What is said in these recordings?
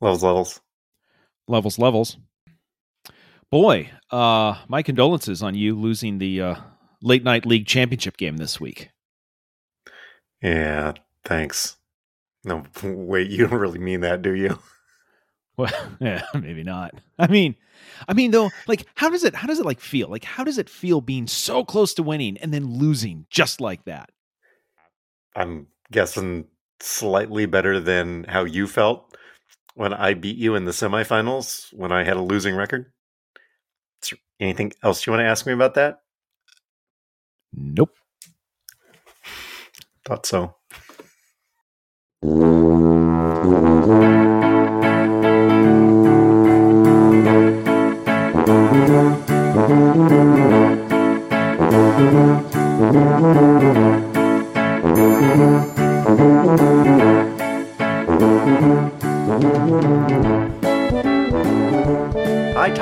Levels, levels. Levels, levels. Boy, uh, my condolences on you losing the uh, late night league championship game this week. Yeah, thanks. No, wait, you don't really mean that, do you? Well, yeah, maybe not. I mean, I mean though, like how does it how does it like feel? Like how does it feel being so close to winning and then losing just like that? I'm guessing slightly better than how you felt when I beat you in the semifinals when I had a losing record. Anything else you want to ask me about that? Nope. Thought so.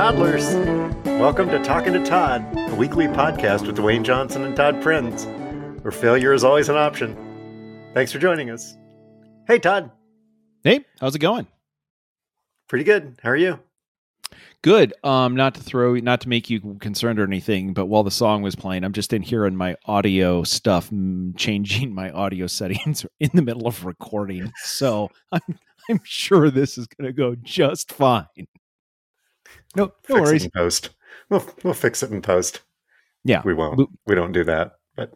Toddlers. Welcome to Talking to Todd, a weekly podcast with Dwayne Johnson and Todd Prinz, where failure is always an option. Thanks for joining us. Hey, Todd. Hey, how's it going? Pretty good. How are you? Good. Um, not to throw, not to make you concerned or anything, but while the song was playing, I'm just in here in my audio stuff, changing my audio settings in the middle of recording. So I'm, I'm sure this is going to go just fine. No, no fix worries. it in post. We'll, we'll fix it in post. Yeah, We won't. We- We don't do that. But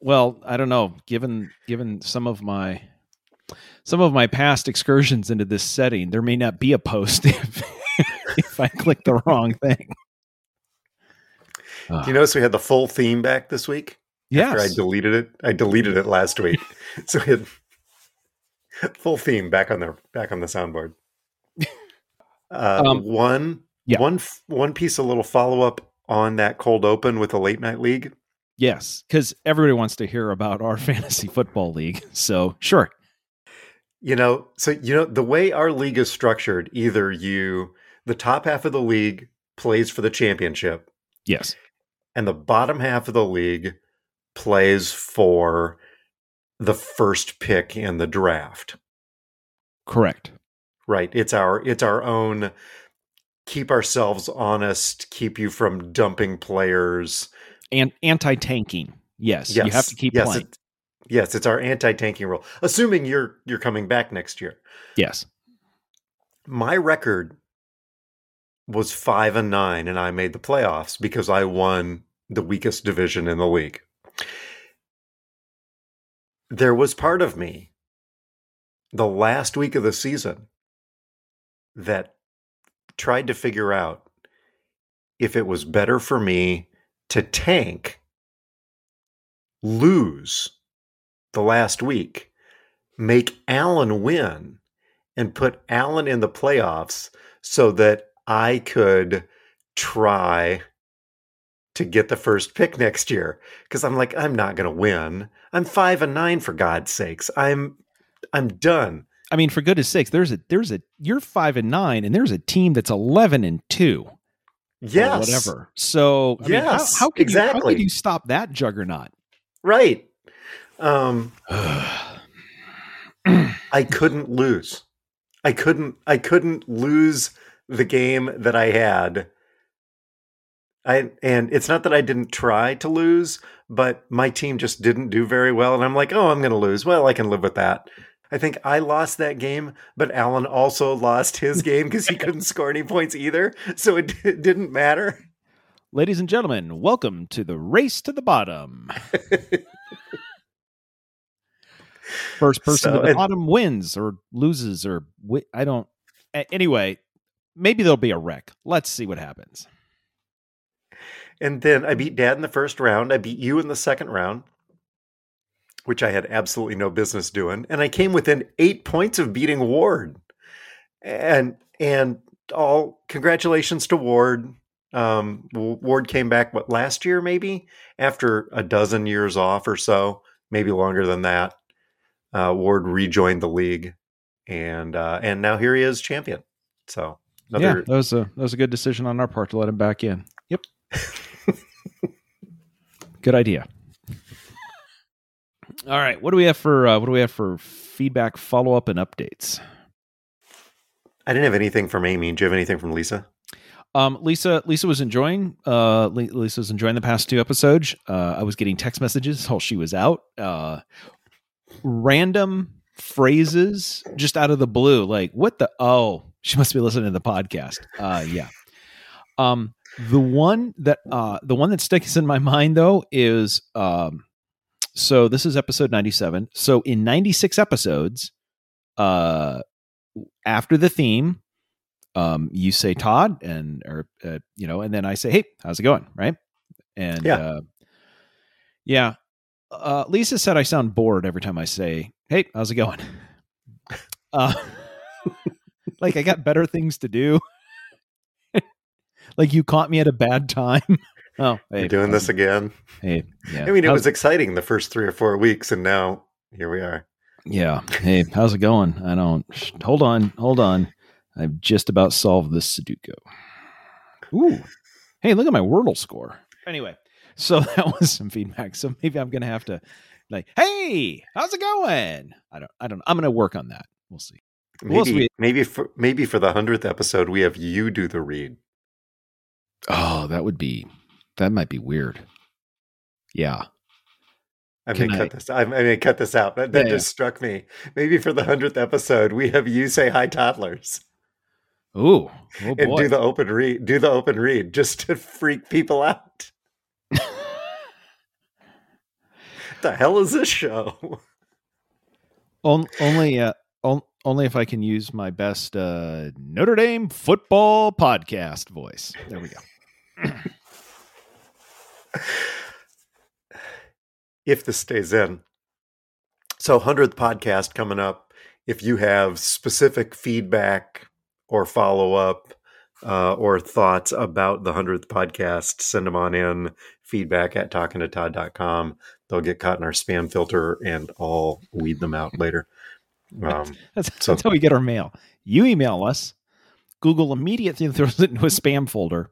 Well, I don't know. Given given some of my some of my past excursions into this setting, there may not be a post if if I click the wrong thing. do you notice we had the full theme back this week? Yes. After I deleted it. I deleted it last week. so we had full theme back on the back on the soundboard. Uh, Um, one yeah. one one piece of little follow up on that cold open with the late night league. Yes, because everybody wants to hear about our fantasy football league. So sure. You know, so you know the way our league is structured, either you the top half of the league plays for the championship Yes. and the bottom half of the league plays for the first pick in the draft. Correct. Right. It's our it's our own keep ourselves honest, keep you from dumping players. And anti tanking. Yes, yes, You have to keep yes, playing. it- yes, it's our anti-tanking rule. Assuming you're you're coming back next year. Yes. My record was 5 and 9 and I made the playoffs because I won the weakest division in the league. There was part of me the last week of the season that tried to figure out if it was better for me to tank, lose the last week, make Allen win, and put Allen in the playoffs so that I could try to get the first pick next year. Because I'm like, I'm not going to win. I'm five and nine for God's sakes. I'm I'm done. I mean, for goodness sakes, there's a there's a you're five and nine, and there's a team that's eleven and two. Yes, whatever. So I mean, how, Yes, how could you, how exactly. could you stop that juggernaut? right. Um, I couldn't lose. I couldn't. I couldn't lose the game that I had. I and it's not that I didn't try to lose, but my team just didn't do very well, and I'm like, oh, I'm going to lose. Well, I can live with that. I think I lost that game, but Alan also lost his game because he couldn't score any points either, so it, it didn't matter. Ladies and gentlemen, welcome to the race to the bottom. First person So, to the bottom wins or loses or wi- I don't. Anyway, maybe there'll be a wreck. Let's see what happens. And then I beat Dad in the first round. I beat you in the second round, which I had absolutely no business doing. And I came within eight points of beating Ward. And and all congratulations to Ward. Um, Ward came back what last year maybe after a dozen years off or so, maybe longer than that. Uh, Ward rejoined the league, and uh, and now here he is champion. So yeah, that was a that was a good decision on our part to let him back in. Yep, good idea. All right, what do we have for uh, what do we have for feedback, follow up, and updates? I didn't have anything from Amy. Do you have anything from Lisa? Um, Lisa, Lisa was enjoying. Uh, Lisa was enjoying the past two episodes. Uh, I was getting text messages while she was out. Uh, random phrases just out of the blue, like "What the? Oh, she must be listening to the podcast." Uh, yeah. Um, the one that uh, the one that sticks in my mind though is um, so this is episode ninety seven. So in ninety six episodes, uh, after the theme, um, you say Todd and or uh, you know, and then I say, "Hey, how's it going?" Right? And yeah, uh, yeah. Uh, Lisa said I sound bored every time I say, "Hey, how's it going?" Uh, like I got better things to do. like you caught me at a bad time. Oh, hey, you're doing this again. Hey, yeah. I mean, it how's, was exciting the first three or four weeks, and now here we are. Yeah. Hey, how's it going? I don't. Hold on. Hold on. I've just about solved this Sudoku. Ooh. Hey, look at my Wordle score. Anyway, so that was some feedback. So maybe I'm gonna have to like, hey, how's it going? I don't I don't I'm gonna work on that. We'll see. Maybe we, maybe for maybe for the hundredth episode we have you do the read. Oh, that would be that might be weird. Yeah. I may cut this. I may cut this out. That, that yeah, just yeah. struck me. Maybe for the hundredth episode, we have you say hi, toddlers. Ooh, oh and do the open read. Do the open read just to freak people out. the hell is this show? only, uh, on, only if I can use my best uh, Notre Dame football podcast voice. There we go. if this stays in. So, 100th podcast coming up. If you have specific feedback or follow up uh, or thoughts about the 100th podcast, send them on in. Feedback at talkingtotodd.com. They'll get caught in our spam filter and I'll weed them out later. Um, that's, so, that's how we get our mail. You email us, Google immediately throws it into a spam folder,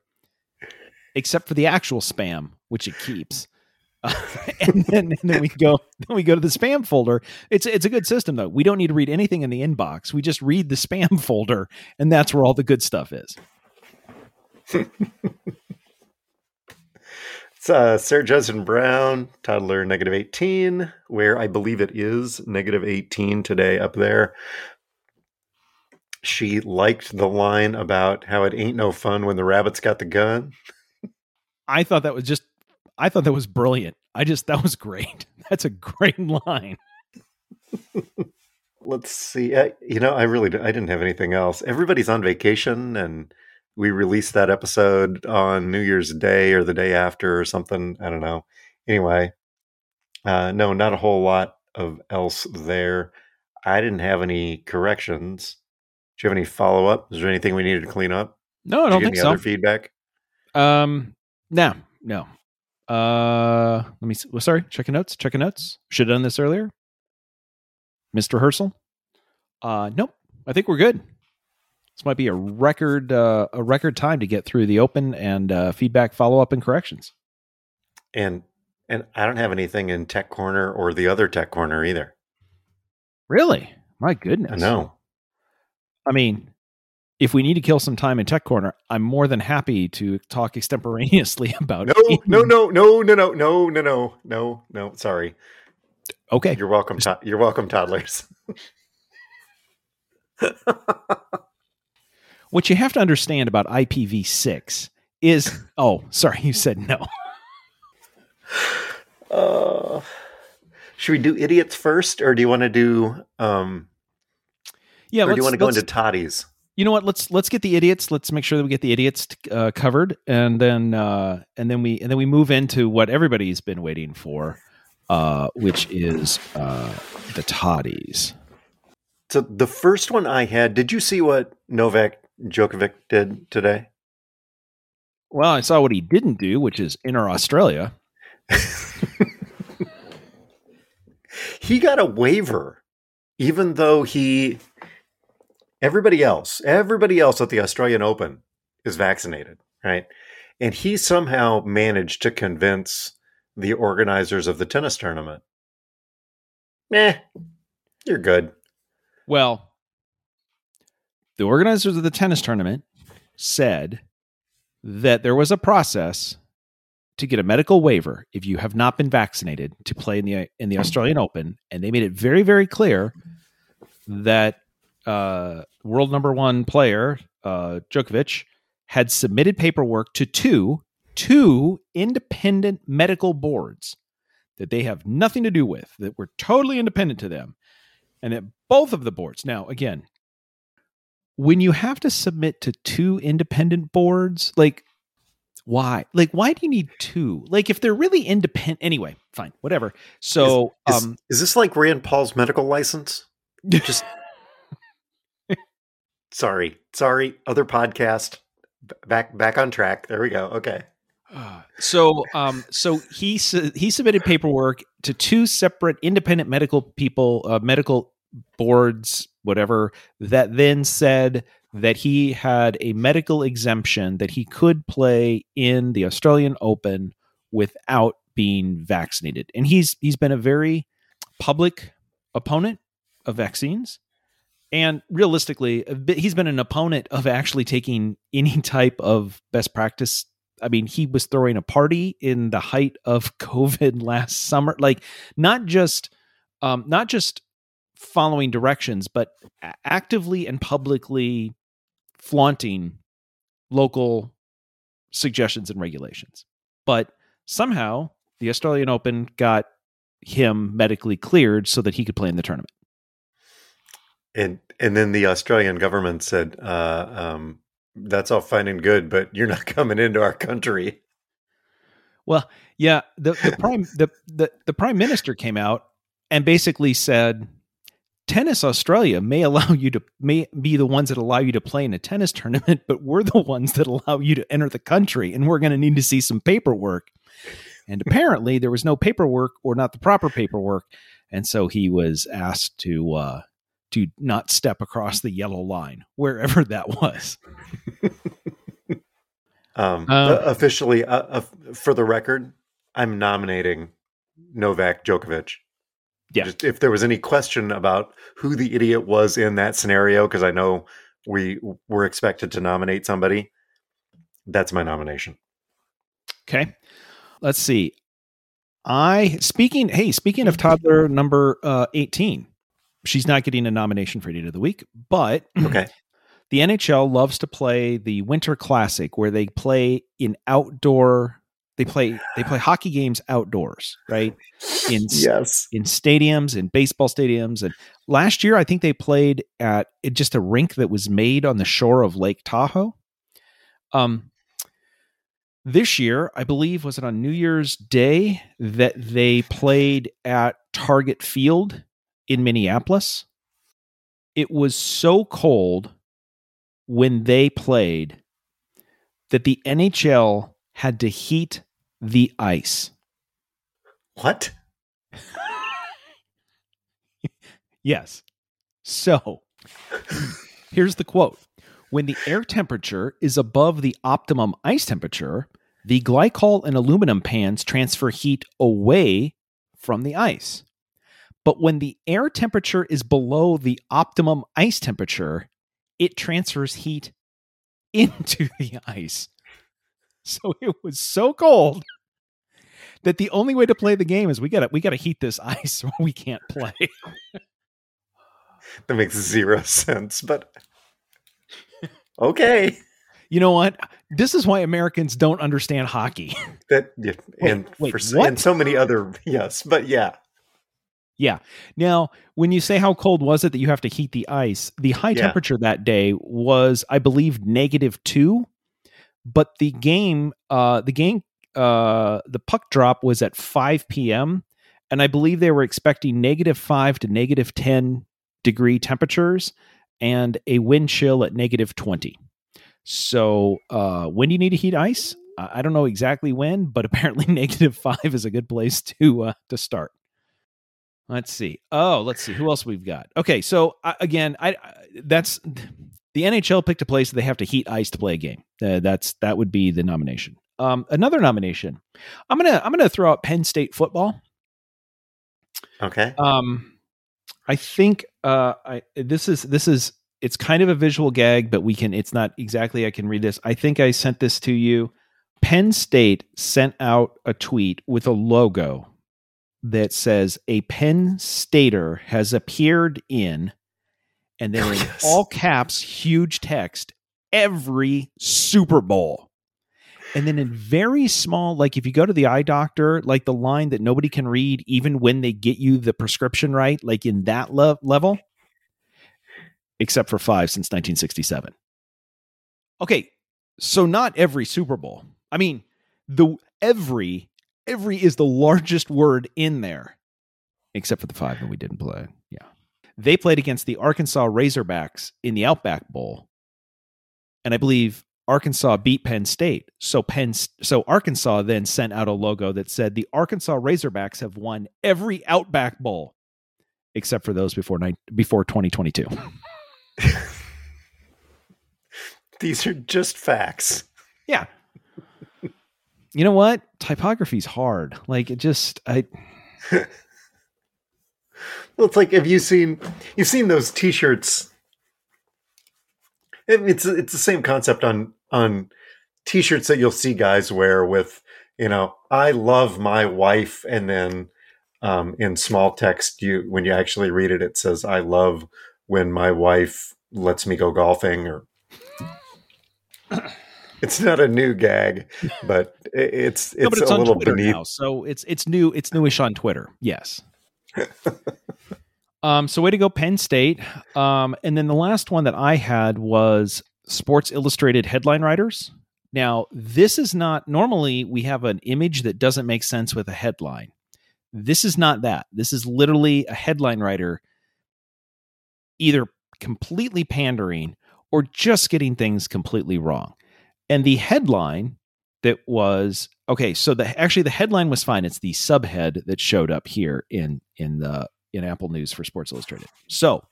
except for the actual spam, which it keeps. and, then, and then we go then we go to the spam folder. It's it's a good system though. We don't need to read anything in the inbox. We just read the spam folder, and that's where all the good stuff is. it's uh, Sarah Judson Brown, toddler negative 18, where I believe it is negative 18 today up there. She liked the line about how it ain't no fun when the rabbit's got the gun. I thought that was just I thought that was brilliant. I just that was great. That's a great line. Let's see. I, you know, I really I didn't have anything else. Everybody's on vacation, and we released that episode on New Year's Day or the day after or something. I don't know. Anyway, uh, no, not a whole lot of else there. I didn't have any corrections. Do you have any follow up? Is there anything we needed to clean up? No, I don't think so. Other feedback? Um, no, no. Uh, let me. See. Well, sorry, checking notes. Checking notes. Should have done this earlier, Mister Herschel. Uh, nope. I think we're good. This might be a record uh, a record time to get through the open and uh, feedback, follow up, and corrections. And and I don't have anything in Tech Corner or the other Tech Corner either. Really? My goodness. No. I mean, if we need to kill some time in Tech Corner, I'm more than happy to talk extemporaneously about. No, no, no, no, no, no, no, no, no, no, no. Sorry. Okay. You're welcome. To- you're welcome, toddlers. what you have to understand about IPv6 is. Oh, sorry, you said no. Uh, should we do idiots first, or do you want to do? um Yeah, or do you want to go into toddies? You know what? Let's let's get the idiots. Let's make sure that we get the idiots uh, covered and then uh, and then we and then we move into what everybody's been waiting for uh, which is uh, the toddies. So the first one i had did you see what novak djokovic did today? Well i saw what he didn't do which is enter australia. He got a waiver even though he Everybody else, everybody else at the Australian Open is vaccinated, right? And he somehow managed to convince the organizers of the tennis tournament, "Meh, you're good." Well, the organizers of the tennis tournament said that there was a process to get a medical waiver if you have not been vaccinated to play in the in the Australian Open, and they made it very very clear that uh, world number one player uh, Djokovic had submitted paperwork to two two independent medical boards that they have nothing to do with that were totally independent to them, and that both of the boards now again when you have to submit to two independent boards like why? Like why do you need two? Like if they're really independent anyway fine whatever. So is, um is this like rand paul's medical license? Just sorry. Sorry other podcast. Back back on track. There we go. Okay. So um so he su- he submitted paperwork to two separate independent medical people uh, medical boards whatever that then said that he had a medical exemption that he could play in the Australian Open without being vaccinated. And he's he's been a very public opponent of vaccines. And realistically, he's been an opponent of actually taking any type of best practice. I mean, he was throwing a party in the height of COVID last summer, like not just um, not just following directions, but actively and publicly flaunting local suggestions and regulations. But somehow the Australian Open got him medically cleared so that he could play in the tournament. And and then the Australian government said, uh, um, "That's all fine and good, but you're not coming into our country." Well, yeah, the, the prime the, the the prime minister came out and basically said, Tennis Australia may allow you to may be the ones that allow you to play in a tennis tournament, but we're the ones that allow you to enter the country, and we're going to need to see some paperwork. And apparently, there was no paperwork or not the proper paperwork, and so he was asked to uh, to not step across the yellow line wherever that was. um, uh, officially, uh, uh, for the record, I'm nominating Novak Djokovic yeah. Just if there was any question about who the idiot was in that scenario, because I know we were expected to nominate somebody, that's my nomination. Okay. Let's see. I speaking. Hey, speaking of toddler number uh, eighteen, she's not getting a nomination for Idiot of the Week, but okay. The NHL loves to play the Winter Classic, where they play in outdoor they play they play hockey games outdoors, right? In yes, in stadiums, in baseball stadiums, and last year I think they played at just a rink that was made on the shore of Lake Tahoe. Um, this year, I believe, was it on New Year's Day that they played at Target Field in Minneapolis. It was so cold when they played that the NHL had to heat the ice. What? yes. So, here's the quote When the air temperature is above the optimum ice temperature, the glycol and aluminum pans transfer heat away from the ice. But when the air temperature is below the optimum ice temperature, it transfers heat into the ice. So it was so cold that the only way to play the game is we got to we got to heat this ice or we can't play. that makes zero sense, but okay. You know what? This is why Americans don't understand hockey. That yeah, and wait, wait, for and so many other yes, but yeah. Yeah. Now, when you say how cold was it that you have to heat the ice, the high yeah. temperature that day was, I believe, negative two but the game uh the game uh the puck drop was at 5 p.m and i believe they were expecting negative 5 to negative 10 degree temperatures and a wind chill at negative 20 so uh when do you need to heat ice i don't know exactly when but apparently negative 5 is a good place to uh to start let's see oh let's see who else we've got okay so uh, again I, I that's the NHL picked a place they have to heat ice to play a game. Uh, that's that would be the nomination. Um, another nomination. I'm gonna I'm gonna throw out Penn State football. Okay. Um, I think uh, I this is this is it's kind of a visual gag, but we can. It's not exactly. I can read this. I think I sent this to you. Penn State sent out a tweet with a logo that says a Penn Stater has appeared in, and then Oh, in yes. all caps, huge text, every Super Bowl. And then in very small, like if you go to the eye doctor, like the line that nobody can read, even when they get you the prescription right, like in that le- level, except for five since 1967. Okay, so not every Super Bowl. I mean, the every every is the largest word in there, except for the five that we didn't play. Yeah, they played against the Arkansas Razorbacks in the Outback Bowl, and I believe Arkansas beat Penn State. So Penn, so Arkansas then sent out a logo that said the Arkansas Razorbacks have won every Outback Bowl, except for those before nine, before 2022. These are just facts. Yeah. You know what? Typography's hard. Like it just I Well, it's like have you seen you've seen those T-shirts? It- It's it's the same concept on on T-shirts that you'll see guys wear with you know I love my wife, and then um, in small text you when you actually read it, it says I love when my wife lets me go golfing or. It's not a new gag, but it's it's, no, but it's a little Twitter beneath. now. So it's it's new it's newish on Twitter. Yes. um so way to go Penn State. Um and then the last one that I had was Sports Illustrated headline writers. Now, this is not normally we have an image that doesn't make sense with a headline. This is not that. This is literally a headline writer either completely pandering or just getting things completely wrong. And the headline that was okay, so the actually the headline was fine. It's the subhead that showed up here in in the in Apple News for Sports Illustrated. So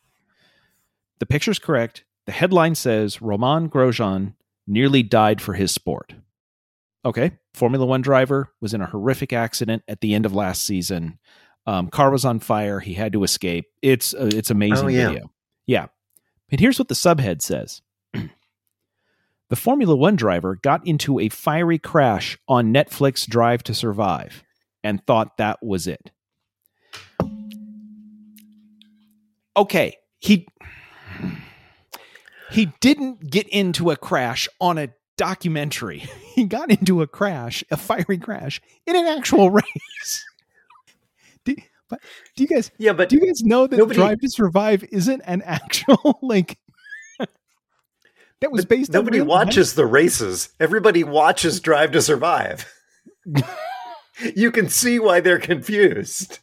the picture's correct. The headline says Romain Grosjean nearly died for his sport. Okay, Formula One driver was in a horrific accident at the end of last season. Um, car was on fire. He had to escape. It's uh, it's amazing Oh, yeah. video. Yeah, and here's what the subhead says. The Formula One driver got into a fiery crash on Netflix Drive to Survive and thought that was it. Okay, he he didn't get into a crash on a documentary. He got into a crash, a fiery crash in an actual race. do, but do you guys Yeah, but do you guys know that Nobody- Drive to Survive isn't an actual like that was But based on nobody real watches the races. Everybody watches Drive to Survive. you can see why they're confused.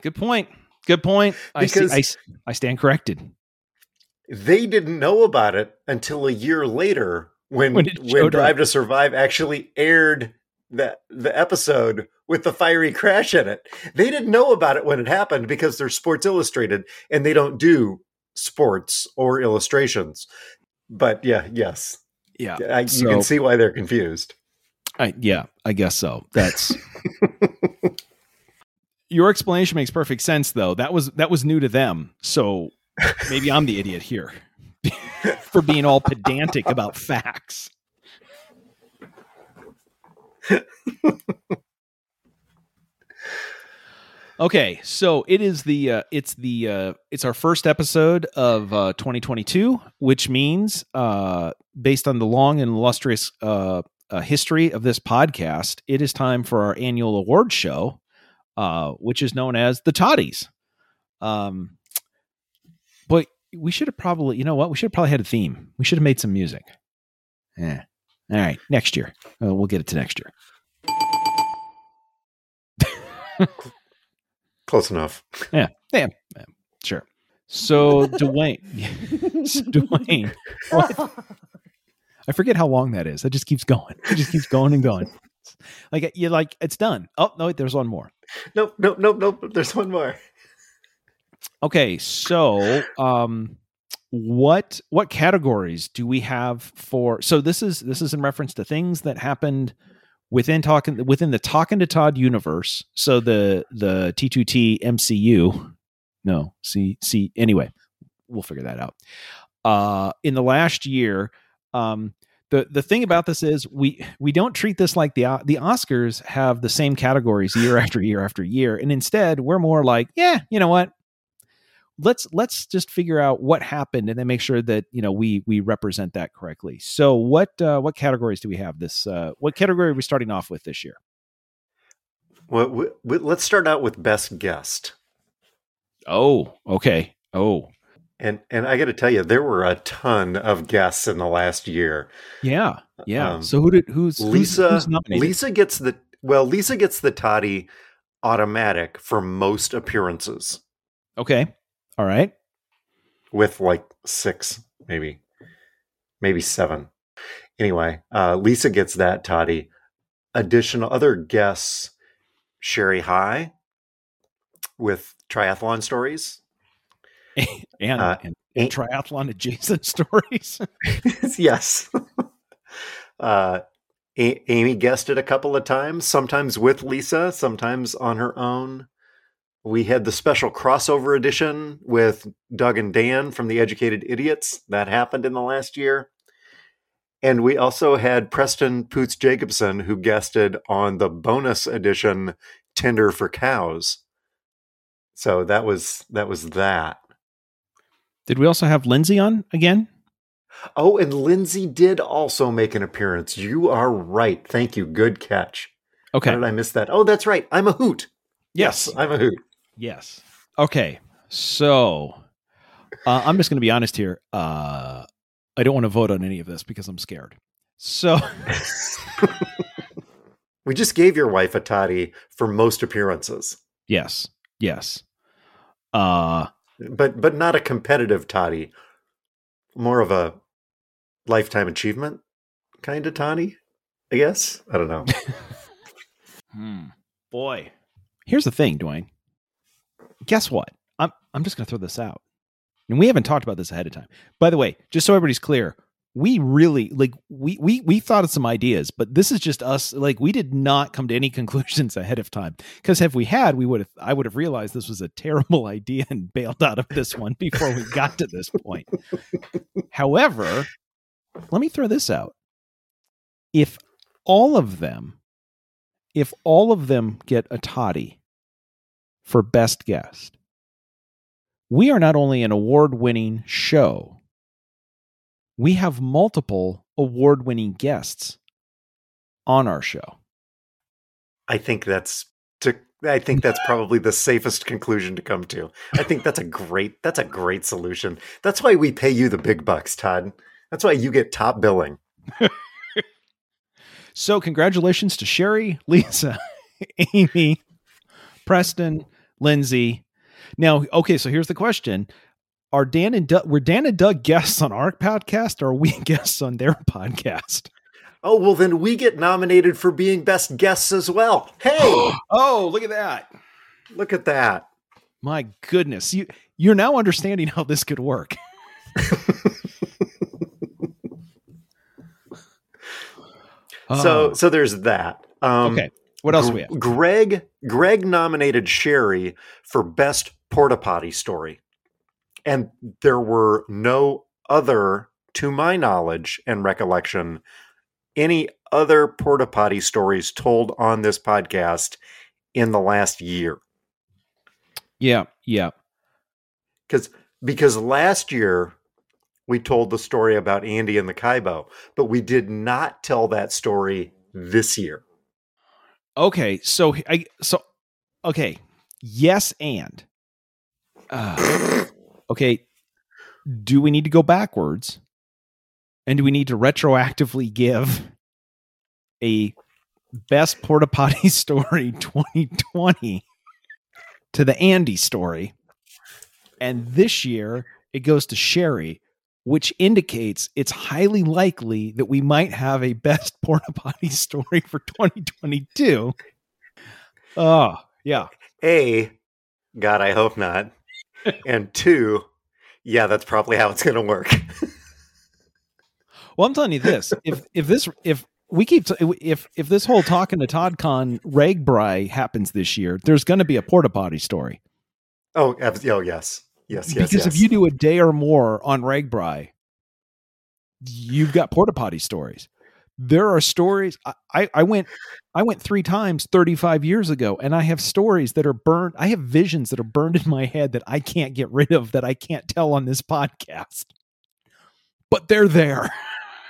Good point. Good point. I, see, Because- I s- I stand corrected. They didn't know about it until a year later when When when, Drive up. to Survive actually aired the the episode with the fiery crash in it. They didn't know about it when it happened because they're Sports Illustrated and they don't do sports or illustrations. But yeah, yes, Yeah. I, you So- can see why they're confused. I, yeah, I guess so. That's your explanation makes perfect sense, though. That was that was new to them, so maybe I'm the idiot here for being all pedantic about facts. Okay, so it is the uh, it's the uh, it's our first episode of uh, 2022, which means uh, based on the long and illustrious uh, uh, history of this podcast, it is time for our annual award show, uh, which is known as the Toddies. Um, but we should have probably, you know what? We should have probably had a theme. We should have made some music. Yeah. All right. Next year. Uh, we'll get it to next year. Close enough. Yeah. Yeah. yeah. Sure. So Dwayne, So Dwayne, what? I forget how long that is. It just keeps going. It just keeps going and going. Like you're like it's done. Oh no, wait, there's one more. Nope, nope, nope, nope. There's one more. Okay, so um what what categories do we have for so this is this is in reference to things that happened within talking within the talking to Todd universe. So the the T2T MCU. No, see see anyway, we'll figure that out. uh, in the last year. Um, the the thing about this is we we don't treat this like the the Oscars have the same categories year after year after year, and instead we're more like, yeah, you know what? Let's let's just figure out what happened and then make sure that you know we we represent that correctly. So what uh, what categories do we have this? Uh, what category are we starting off with this year? Well, we, we, let's start out with best guest. Oh, okay. Oh, and and I got to tell you, there were a ton of guests in the last year. Yeah, yeah. Um, so who did who's Lisa? Who's, who's Lisa gets the well. Lisa gets the toddy automatic for most appearances. Okay, all right. With like six, maybe, maybe seven. Anyway, uh, Lisa gets that toddy. Additional other guests: Sherry High with triathlon stories and, uh, and, and triathlon adjacent stories. yes. uh, a- Amy guessed it a couple of times, sometimes with Lisa, sometimes on her own. We had the special crossover edition with Doug and Dan from the Educated Idiots. That happened in the last year. And we also had Preston Poots Jacobson, who guested on the bonus edition Tinder for Cows. So that was that was that. Did we also have Lindsay on again? Oh, and Lindsay did also make an appearance. You are right. Thank you. Good catch. Okay. How did I miss that? Oh, that's right. I'm a hoot. Yes, yes I'm a hoot. Yes. Okay. So uh, I'm just going to be honest here. Uh, I don't want to vote on any of this because I'm scared. So we just gave your wife a toddy for most appearances. Yes. Yes. Uh but but not a competitive toddy. More of a lifetime achievement kind of toddy, I guess. I don't know. hmm. Boy. Here's the thing, Dwayne. Guess what? I'm I'm just gonna throw this out. And we haven't talked about this ahead of time. By the way, just so everybody's clear, we really like we we we thought of some ideas, but this is just us. Like we did not come to any conclusions ahead of time because if we had, we would have. I would have realized this was a terrible idea and bailed out of this one before we got to this point. However, let me throw this out: if all of them, if all of them get a toddy for best guest, we are not only an award-winning show we have multiple award winning guests on our show. I think that's to I think that's probably the safest conclusion to come to. I think that's a great that's a great solution. That's why we pay you the big bucks, Todd. That's why you get top billing. so congratulations to Sherry, Lisa, Amy, Preston, Lindsay. Now, okay, so here's the question are Dan and Doug, were Dan and Doug guests on our podcast or are we guests on their podcast? Oh, well, then we get nominated for being best guests as well. Hey. oh, look at that. Look at that. My goodness. You you're now understanding how this could work. so oh. so there's that. Um, okay. What else G- we have? Greg Greg nominated Sherry for best porta potty story and there were no other, to my knowledge and recollection, any other porta potty stories told on this podcast in the last year. Yeah, yeah. Because because last year we told the story about Andy and the Kybo, but we did not tell that story this year. Okay, so I so okay, yes, and uh, okay, do we need to go backwards? And do we need to retroactively give a best porta potty story 2020 to the Andy story? And this year it goes to Sherry, which indicates it's highly likely that we might have a best porta potty story for 2022. Oh, ah, yeah. A, God, I hope not and two, yeah, that's probably how it's going to work. well, I'm telling you this: if if this if we keep if if this whole talking to Todd Con RAGBRAI happens this year, there's going to be a porta potty story. Oh, oh yes. Yes, yes, because yes. if you do a day or more on RAGBRAI, you've got porta potty stories. There are stories. I, I, I went I went three times 35 years ago, and I have stories that are burned. I have visions that are burned in my head that I can't get rid of, that I can't tell on this podcast. But they're there.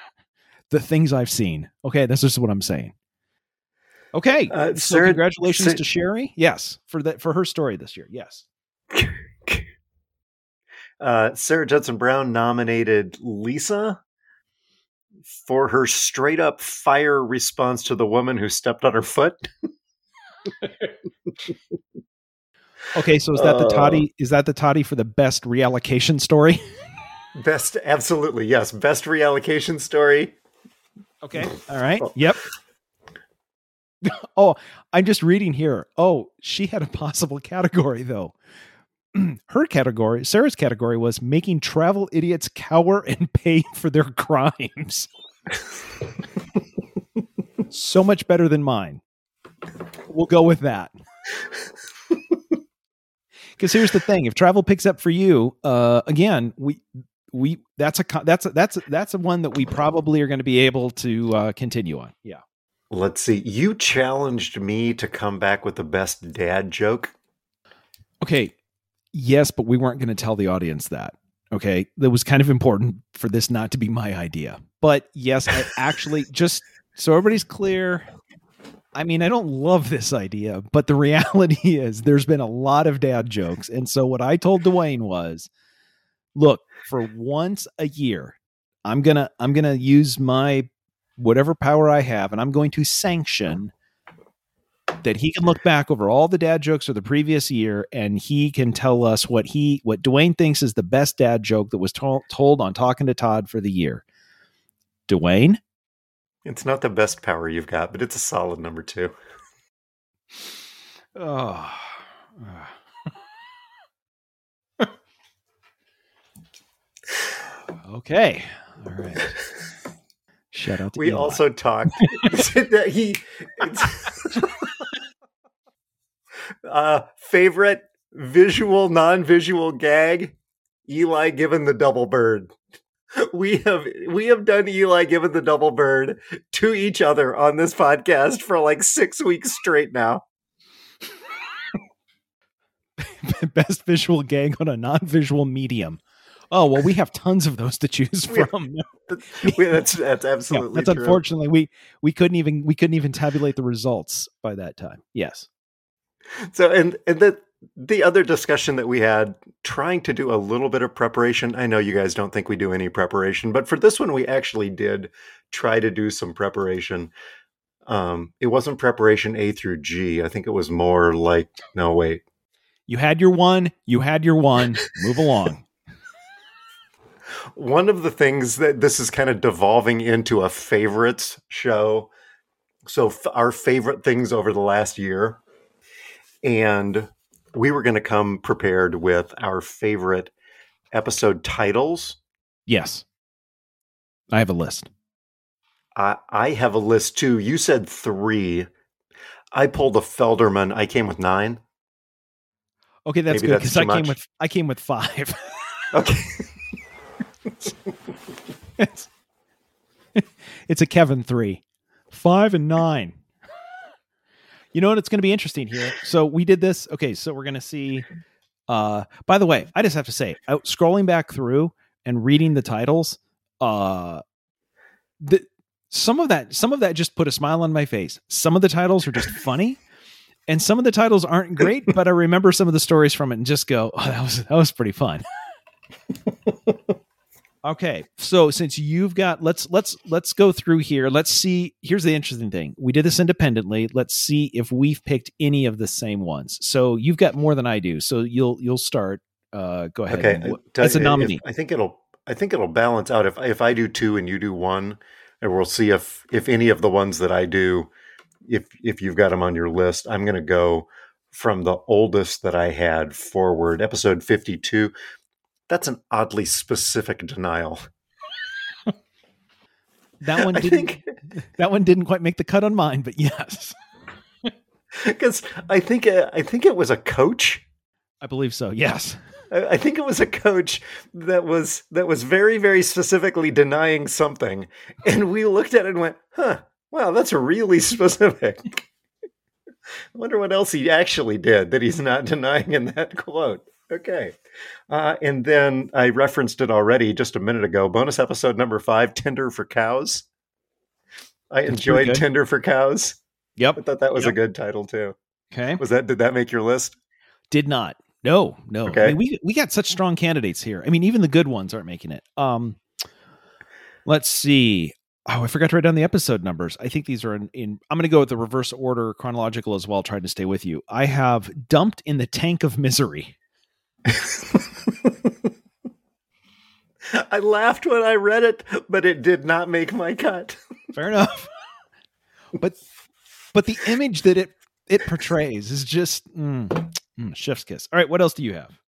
the things I've seen. Okay, this is what I'm saying. Okay, Uh, so Sarah- congratulations Sa- to Sherry. Yes, for that for her story this year. Yes. uh, Sarah Judson Brown nominated Lisa for her straight up fire response to the woman who stepped on her foot. Okay, so is that the Uh, toddy? Is that the toddy for the best reallocation story? Best, absolutely, yes. Best reallocation story. Okay. All right. Yep. oh, I'm just reading here. Oh, she had a possible category though. Her category, Sarah's category was making travel idiots cower and pay for their crimes. so much better than mine. We'll go with that. Because here's the thing: if travel picks up for you, uh, again, we we that's a that's a, that's a, that's a one that we probably are going to be able to uh, continue on. Yeah. Let's see. You challenged me to come back with the best dad joke. Okay. Yes, but we weren't going to tell the audience that. Okay. That was kind of important for this not to be my idea. But yes, I actually just so everybody's clear. I mean, I don't love this idea, but the reality is there's been a lot of dad jokes. And so what I told Dwayne was, look, for once a year, I'm going to I'm going to use my whatever power I have and I'm going to sanction that he can look back over all the dad jokes of the previous year and he can tell us what he what Dwayne thinks is the best dad joke that was to- told on talking to Todd for the year. Dwayne, It's not the best power you've got, but it's a solid number two. oh. okay, all right. Shout out to We Eli. also talked that he uh, favorite visual, non-visual gag. Eli given the double bird. We have we have done Eli given the double bird to each other on this podcast for like six weeks straight now. best visual gag on a non-visual medium. Oh well, we have tons of those to choose from. That's that's Yeah, absolutely that's true. unfortunately we we couldn't even we couldn't even tabulate the results by that time. Yes. So and and the the other discussion that we had trying to do a little bit of preparation. I know you guys don't think we do any preparation, but for this one we actually did try to do some preparation. Um it wasn't preparation A through G. I think it was more like no wait. You had your one, you had your one, move along. One of the things that this is kind of devolving into a favorites show. So f- our favorite things over the last year and we were going to come prepared with our favorite episode titles. Yes. I have a list. I, I have a list too. You said three. I pulled a Felderman. I came with nine. Okay, that's Maybe good because I came with I came with five. Okay. it's, it's a Kevin three, five and nine. You know what? It's going to be interesting here. So we did this. Okay, so we're going to see. Uh, by the way, I just have to say, out scrolling back through and reading the titles, uh, the some of that some of that just put a smile on my face. Some of the titles are just funny. And some of the titles aren't great, but I remember some of the stories from it and just go, "Oh, that was that was pretty fun." Okay, so since you've got let's let's let's go through here. Let's see. Here's the interesting thing. We did this independently. Let's see if we've picked any of the same ones. So you've got more than I do. So you'll you'll start. Uh, go ahead. Okay. As a you, if- nominee. I think it'll I think it'll balance out if if I do two and you do one, and we'll see if if any of the ones that I do, if if you've got them on your list, I'm going to go from the oldest that I had forward. Episode 52. That's an oddly specific denial. That one didn't. think That one didn't quite make the cut on mine, but yes, because I think uh, I think it was a coach. I believe so. Yes. I, I think it was a coach that was that was very very specifically denying something, and we looked at it and went, "Huh, wow, that's really specific." I wonder what else he actually did that he's not denying in that quote. Okay. Uh, and then I referenced it already just a minute ago. Bonus episode number five Tinder for Cows. I That's enjoyed. Tinder for Cows. Yep. I thought that was a good title too. Okay. Was that did that make your list? Did not. No, no. Okay. I mean, we we got such strong candidates here. I mean, even the good ones aren't making it. Um, let's see. Oh, I forgot to write down the episode numbers. I think these are in. in I'm going to go with the reverse order, chronological as well. Trying to stay with you. I have dumped in the tank of misery. I laughed when I read it, but it did not make my cut. Fair enough. but but the image that it it portrays is just mm, mm, chef's kiss. All right, what else do you have?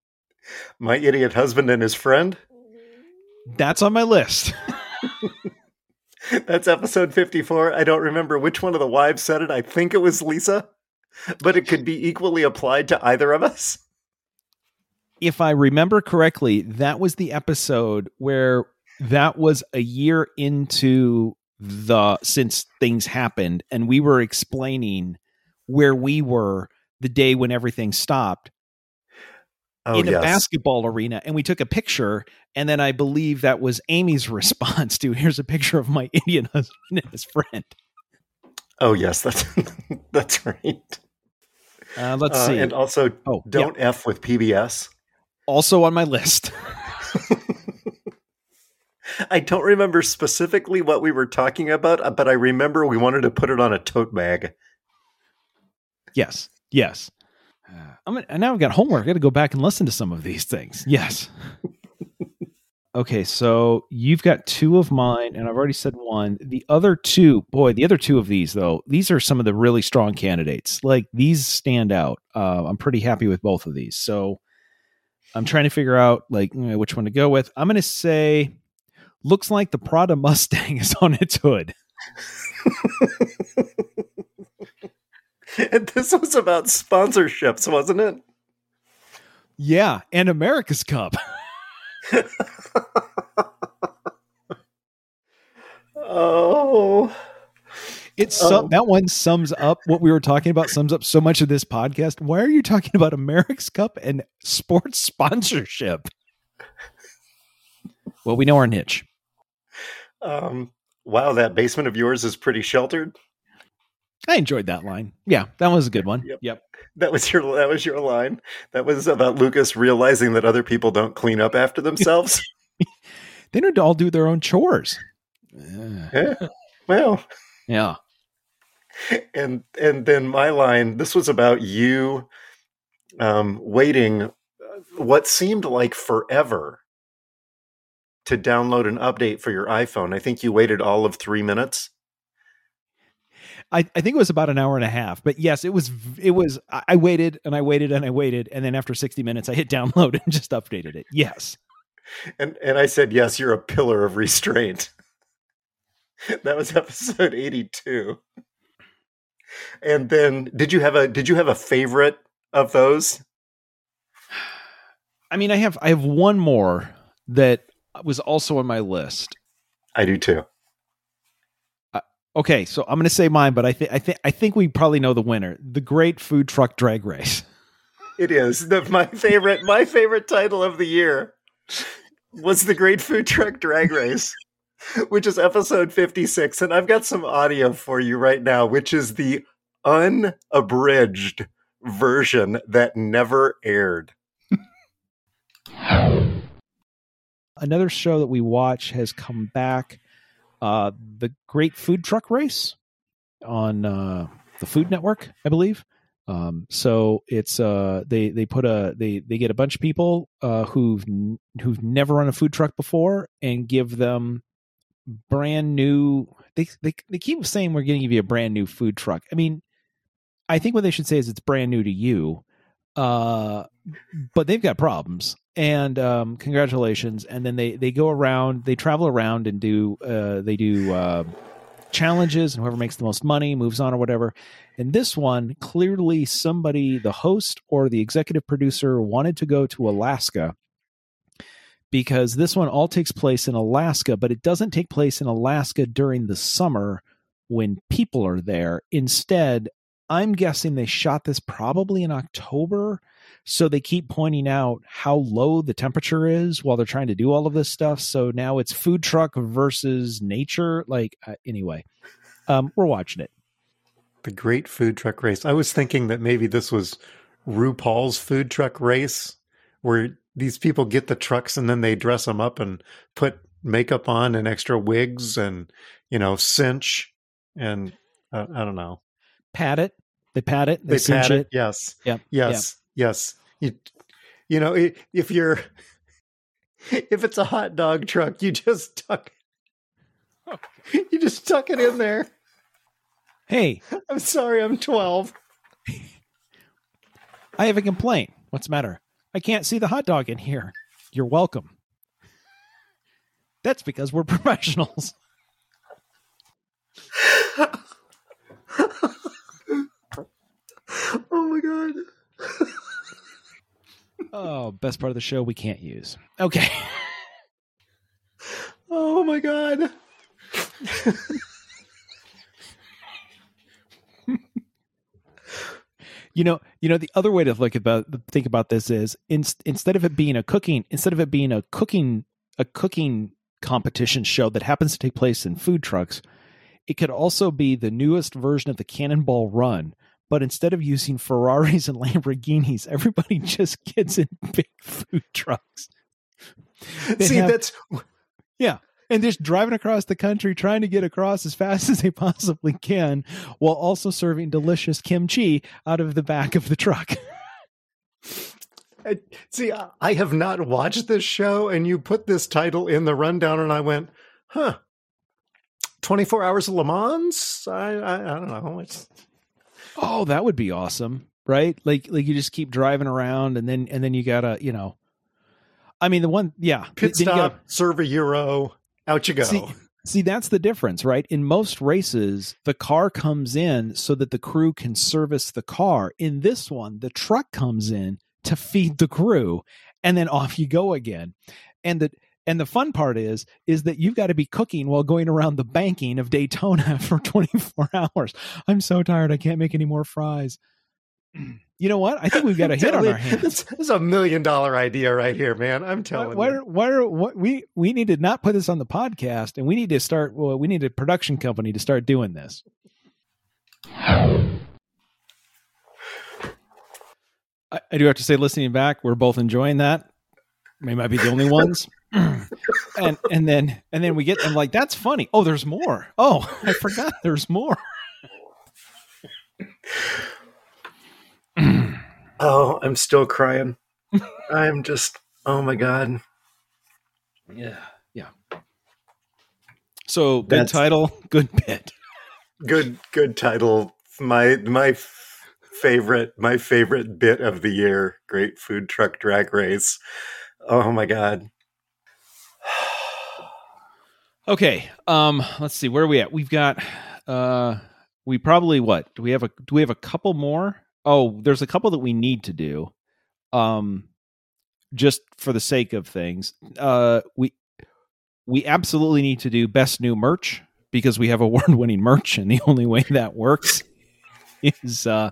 My idiot husband and his friend. That's on my list. That's episode 54. I don't remember which one of the wives said it. I think it was Lisa, but it could be equally applied to either of us. If I remember correctly, that was the episode where that was a year into the since things happened, and we were explaining where we were the day when everything stopped Oh, in a basketball arena, and we took a picture, and then I believe that was Amy's response to here's a picture of my Indian husband and his friend. oh, yes. That's, that's right. Uh, let's Uh, see. And also, oh, don't F with PBS. Also on my list. I don't remember specifically what we were talking about, uh, but I remember we wanted to put it on a tote bag. Yes. Yes. Uh, I'm and now I've got homework. I got to go back and listen to some of these things. Yes. okay, so you've got two of mine, and I've already said one. The other two, boy, the other two of these though, these are some of the really strong candidates. Like these stand out. Uh, I'm pretty happy with both of these. So I'm trying to figure out like which one to go with. I'm going to say, looks like the Prada Mustang is on its hood. And this was about sponsorships, wasn't it? Yeah, and America's Cup. Oh, It's Oh. that one sums up what we were talking about. Sums up so much of this podcast. Why are you talking about America's Cup and sports sponsorship? Well, we know our niche. um, wow, that basement of yours is pretty sheltered. I enjoyed that line. Yeah, that was a good one. Yep. Yep. That was your that was your line. That was about Lucas realizing that other people don't clean up after themselves. They need to all do their own chores. Yeah. Well, yeah. And and then my line. This was about you um, waiting uh, what seemed like forever to download an update for your iPhone. I think you waited all of three minutes. I, I think it was about an hour and a half, but yes, it was. It was. I waited and I waited and I waited, and then after sixty minutes, I hit download and just updated it. Yes. And and I said, "Yes, you're a pillar of restraint." that was episode 82. And then did you have a did you have a favorite of those? I mean, I have I have one more that was also on my list. I do too. Uh, okay, so I'm going to say mine, but I think I think I think we probably know the winner. The Great Food Truck Drag Race. It is the, my favorite. My favorite title of the year was the Great Food Truck Drag Race, which is episode fifty-six, and I've got some audio for you right now, which is the unabridged version that never aired. Another show that we watch has come back. Uh, the Great Food Truck Race on uh, the Food Network, I believe. Um, so it's uh, they they put a they they get a bunch of people uh, who've who've never run a food truck before and give them brand new. They they they keep saying we're going to give you a brand new food truck. I mean, I think what they should say is it's brand new to you. Uh, but they've got problems and um congratulations and then they they go around they travel around and do uh they do uh challenges and whoever makes the most money moves on or whatever and this one clearly somebody the host or the executive producer wanted to go to alaska because this one all takes place in Alaska, but it doesn't take place in Alaska during the summer when people are there. Instead, I'm guessing they shot this probably in October. So they keep pointing out how low the temperature is while they're trying to do all of this stuff. So now it's food truck versus nature. Like, uh, anyway, um, we're watching it. The great food truck race. I was thinking that maybe this was RuPaul's food truck race, where these people get the trucks and then they dress them up and put makeup on and extra wigs and you know cinch and uh, I don't know. Pat it. They pat it. They, they pat it. it. Yes. Yep. Yes. Yep. Yes. You, you know, if you're, if it's a hot dog truck, you just tuck, you just tuck it in there. Hey, I'm sorry, I'm 12. I have a complaint. What's the matter? I can't see the hot dog in here. You're welcome. That's because we're professionals. oh my god. oh, best part of the show we can't use. Okay. oh my god. you know, you know, the other way to look about think about this is in, instead of it being a cooking, instead of it being a cooking a cooking competition show that happens to take place in food trucks, it could also be the newest version of the Cannonball Run, but instead of using Ferraris and Lamborghinis, everybody just gets in big food trucks. They See, have, that's yeah, and just driving across the country trying to get across as fast as they possibly can while also serving delicious kimchi out of the back of the truck. See, I have not watched this show, and you put this title in the rundown, and I went, huh. 24 hours of Le Mans? I, I, I don't know. It's... Oh, that would be awesome, right? Like, like you just keep driving around, and then, and then you gotta, you know, I mean, the one, yeah, pit stop, gotta, serve a euro, out you go. See, see, that's the difference, right? In most races, the car comes in so that the crew can service the car. In this one, the truck comes in to feed the crew, and then off you go again. And the and the fun part is is that you've got to be cooking while going around the banking of Daytona for 24 hours. I'm so tired I can't make any more fries. You know what? I think we've got a hit on our hands. This, this, is a million dollar idea right here, man. I'm telling why, you. Why, why, what, we we need to not put this on the podcast, and we need to start. Well, we need a production company to start doing this. I, I do have to say, listening back, we're both enjoying that. We might be the only ones. and and then and then we get and like that's funny. Oh, there's more. Oh, I forgot there's more. Oh, I'm still crying. I'm just oh my god. Yeah. Yeah. So good That's, title, good bit. Good good title. My my favorite my favorite bit of the year. Great food truck drag race. Oh my god. okay. Um let's see where are we at? We've got uh we probably what? Do we have a do we have a couple more? Oh, there's a couple that we need to do. Um, just for the sake of things, uh, we we absolutely need to do best new merch because we have award-winning merch, and the only way that works is uh,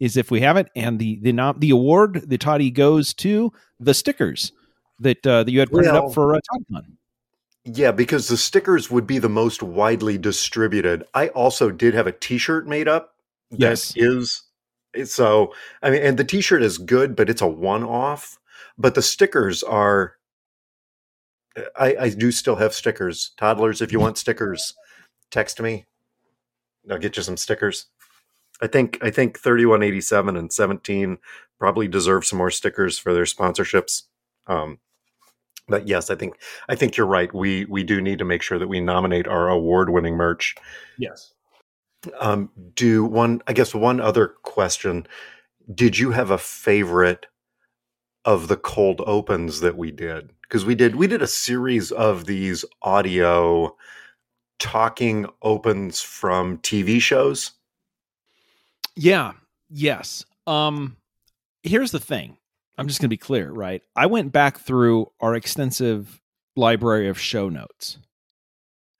is if we have it. And the the not the award the toddy goes to the stickers that uh, that you had printed well, up for uh. Yeah, because the stickers would be the most widely distributed. I also did have a T-shirt made up that yes. is so I mean, and the T-shirt is good, but it's a one-off. But the stickers are. I, I do still have stickers, toddlers. If you want stickers, text me. I'll get you some stickers. I think I think 3187 and 17 probably deserve some more stickers for their sponsorships. Um, but yes, I think I think you're right. We we do need to make sure that we nominate our award-winning merch. Yes. Um, do one, I guess, one other question. Did you have a favorite of the cold opens that we did? Because we did, we did a series of these audio talking opens from TV shows. Yeah. Yes. Um, here's the thing. I'm just going to be clear, right? I went back through our extensive library of show notes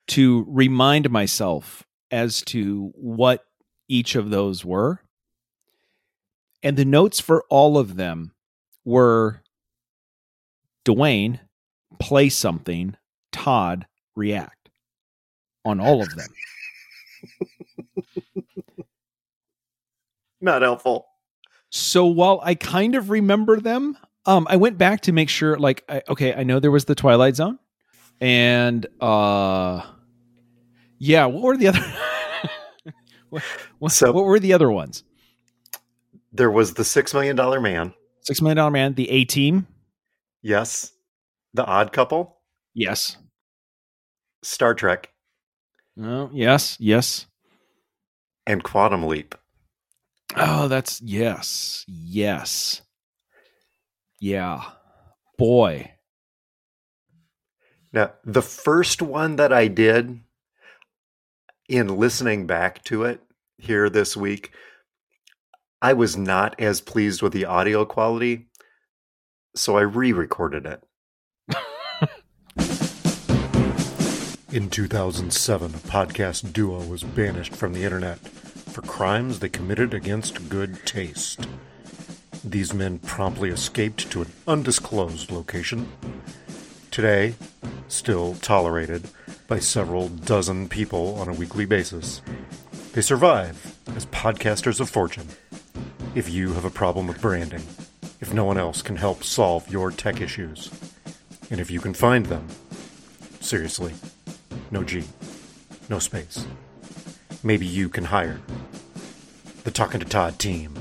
to remind myself as to what each of those were. And the notes for all of them were Dwayne, play something, Todd, react on all of them. Not helpful. So while I kind of remember them, um, I went back to make sure, like, I, okay, I know there was the Twilight Zone, and uh, yeah, what were the other? what, what, So- what were the other ones? There was the Six Million Dollar Man. Six Million Dollar Man, the A Team, Yes. The Odd Couple. yes, Star Trek. oh, yes, yes. And Quantum Leap. Oh, that's yes, yes, yeah, boy. Now, the first one that I did in listening back to it here this week, I was not as pleased with the audio quality. So I re recorded it. In 2007, a podcast duo was banished from the internet for crimes they committed against good taste. These men promptly escaped to an undisclosed location. Today, still tolerated by several dozen people on a weekly basis, they survive as podcasters of fortune. If you have a problem with branding, if no one else can help solve your tech issues, and if you can find them, seriously, no G, no space, maybe you can hire the Talking to Todd team.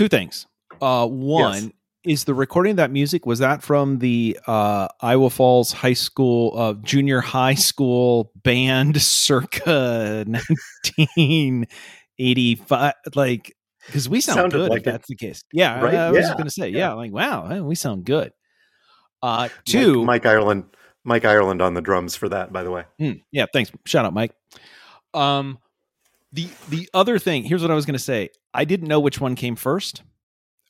Two things. Uh, one is the recording of that music was that from the uh, Iowa Falls High School, uh, junior high school band circa 1985? Like, because we sound Sounded good like if it. that's the case. Yeah, Right? I, I was Yeah, going to say, yeah. yeah. like wow, we sound good. Uh, two, Mike, Mike Ireland, Mike Ireland on the drums for that, by the way. Mm, yeah, thanks. Shout out, Mike. Um, the the other thing here's what I was going to say. I didn't know which one came first.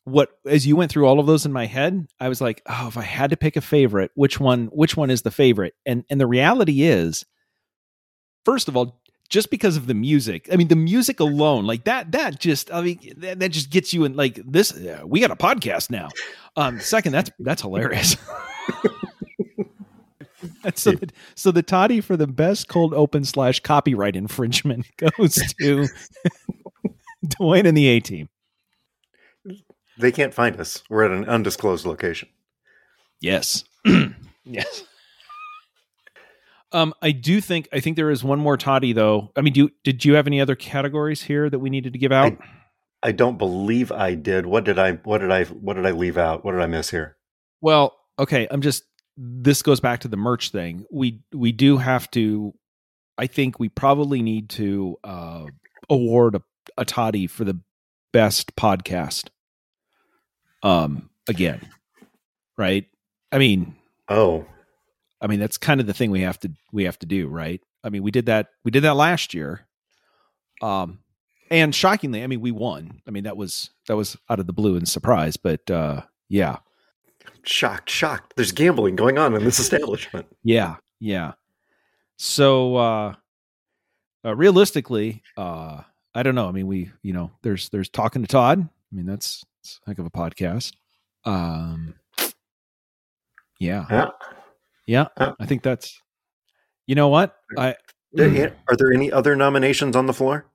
What as you went through all of those in my head, I was like, oh, if I had to pick a favorite, which one? Which one is the favorite? And and the reality is, first of all, just because of the music. I mean, the music alone, like that, that just, I mean, that, that just gets you in. Like this, we got a podcast now. Um, second, that's that's hilarious. So, the, so the toddy for the best cold open slash copyright infringement goes to Dwayne and the A team. They can't find us. We're at an undisclosed location. Yes, yes. Um, I do think I think there is one more toddy though. I mean, do you, did you have any other categories here that we needed to give out? I don't believe I did. What did I? What did I? What did I leave out? What did I miss here? Well, okay, I'm just this goes back to the merch thing. We we do have to I think we probably need to uh award a, a toddy for the best podcast. Um again. Right? I mean, Oh, I mean that's kind of the thing we have to we have to do, right? I mean, we did that we did that last year. Um and shockingly, I mean, we won. I mean, that was that was out of the blue and surprise, but uh yeah. Shocked, shocked. There's gambling going on in this establishment. Yeah, yeah. So uh, uh realistically, uh I don't know. I mean, we, you know, there's there's talking to Todd. I mean, that's, that's a heck of a podcast. Um yeah. Yeah. Yeah. Yeah. I think that's You know what? I Are are there any other nominations on the floor?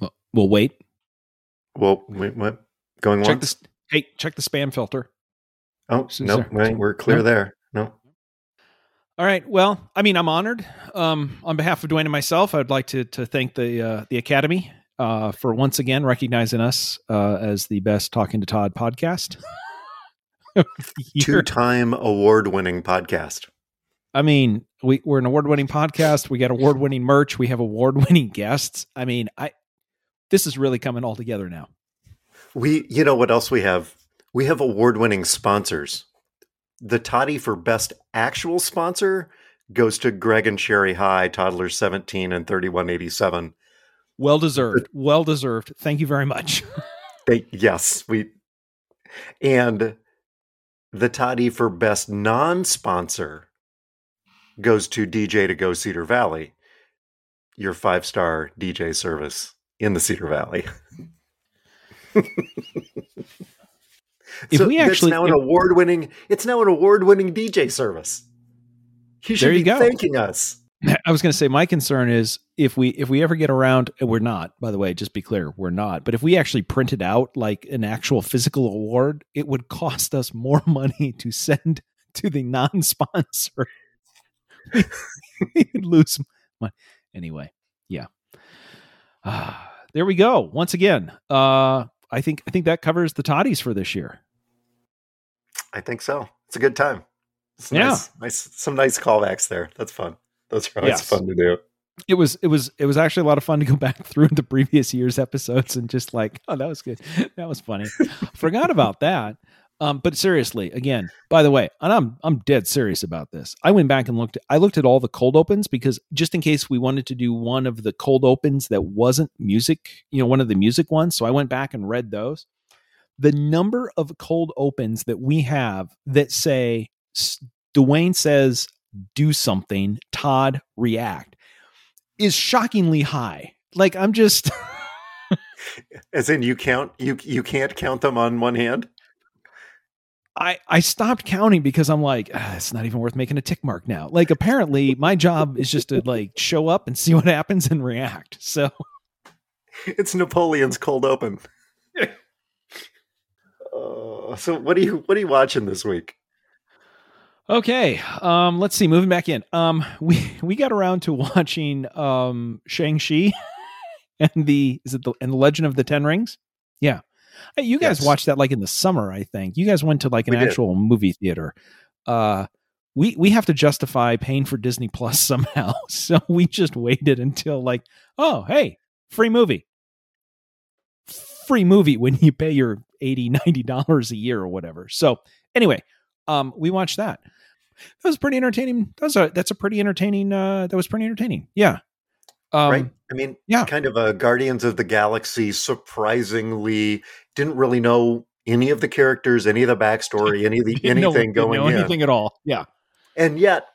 well, we'll wait. Well, wait, what? Going Check once? this Hey, check the spam filter. Oh, Is no, right, we're clear No? there. No. All right. Well, I mean, I'm honored. Um, on behalf of Dwayne and myself, I'd like to to thank the uh, the Academy uh, for once again recognizing us uh, as the best Talking to Todd podcast. of. Two-time award-winning podcast. I mean, we, we're an award-winning podcast. We got award-winning merch. We have award-winning guests. I mean, I this is really coming all together now. We, you know, what else we have? We have award-winning sponsors. The Toddy for best actual sponsor goes to Greg and Sherry High, toddlers 17 and 3187. Well deserved. Well deserved. Thank you very much. they, yes, we and the Toddy for best non-sponsor goes to DJ to go Cedar Valley, your five star DJ service in the Cedar Valley. if so we actually it's now an award winning it's now an award winning DJ service. You should There you be go. thanking us. I was going to say my concern is if we if we ever get around and we're not by the way just be clear we're not but if we actually printed out like an actual physical award it would cost us more money to send to the non-sponsor we would lose money anyway yeah Ah, there we go once again uh I think I think that covers the toddies for this year I think so. It's a good time. It's Yeah. nice, nice some nice callbacks there. That's fun. That's always Yes. fun to do. it was it was it was actually a lot of fun to go back through the previous year's episodes and just like oh that was good that was funny forgot about that um but seriously again by the way and i'm i'm dead serious about this i went back and looked i looked at all the cold opens because just in case we wanted to do one of the cold opens that wasn't music you know one of the music ones so i went back and read those the number of cold opens that we have that say dwayne says do something todd react is shockingly high. Like I'm just As in you count you you can't count them on one hand? I I stopped counting because I'm like "Ah, it's not even worth making a tick mark now. Like apparently my job is just to like show up and see what happens and react. So It's Napoleon's cold open. So what are you what are you watching this week? okay, um let's see moving back in. Um we we got around to watching um Shang-Chi and the is it the and the Legend of the Ten Rings? Yeah. Hey, you guys Yes. watched that like in the summer, I think. You guys went to like an We did. actual movie theater. Uh we we have to justify paying for Disney Plus somehow. So we just waited until like, oh, hey, free movie. Free movie when you pay your 80 90 dollars a year or whatever. So, anyway, um we watched that. That was pretty entertaining. That was a that's a pretty entertaining uh that was pretty entertaining. Yeah. Um right? I mean, yeah. kind of a Guardians of the Galaxy. Surprisingly, didn't really know any of the characters, any of the backstory, any of the know- anything didn't going know in, anything at all. Yeah. and yet,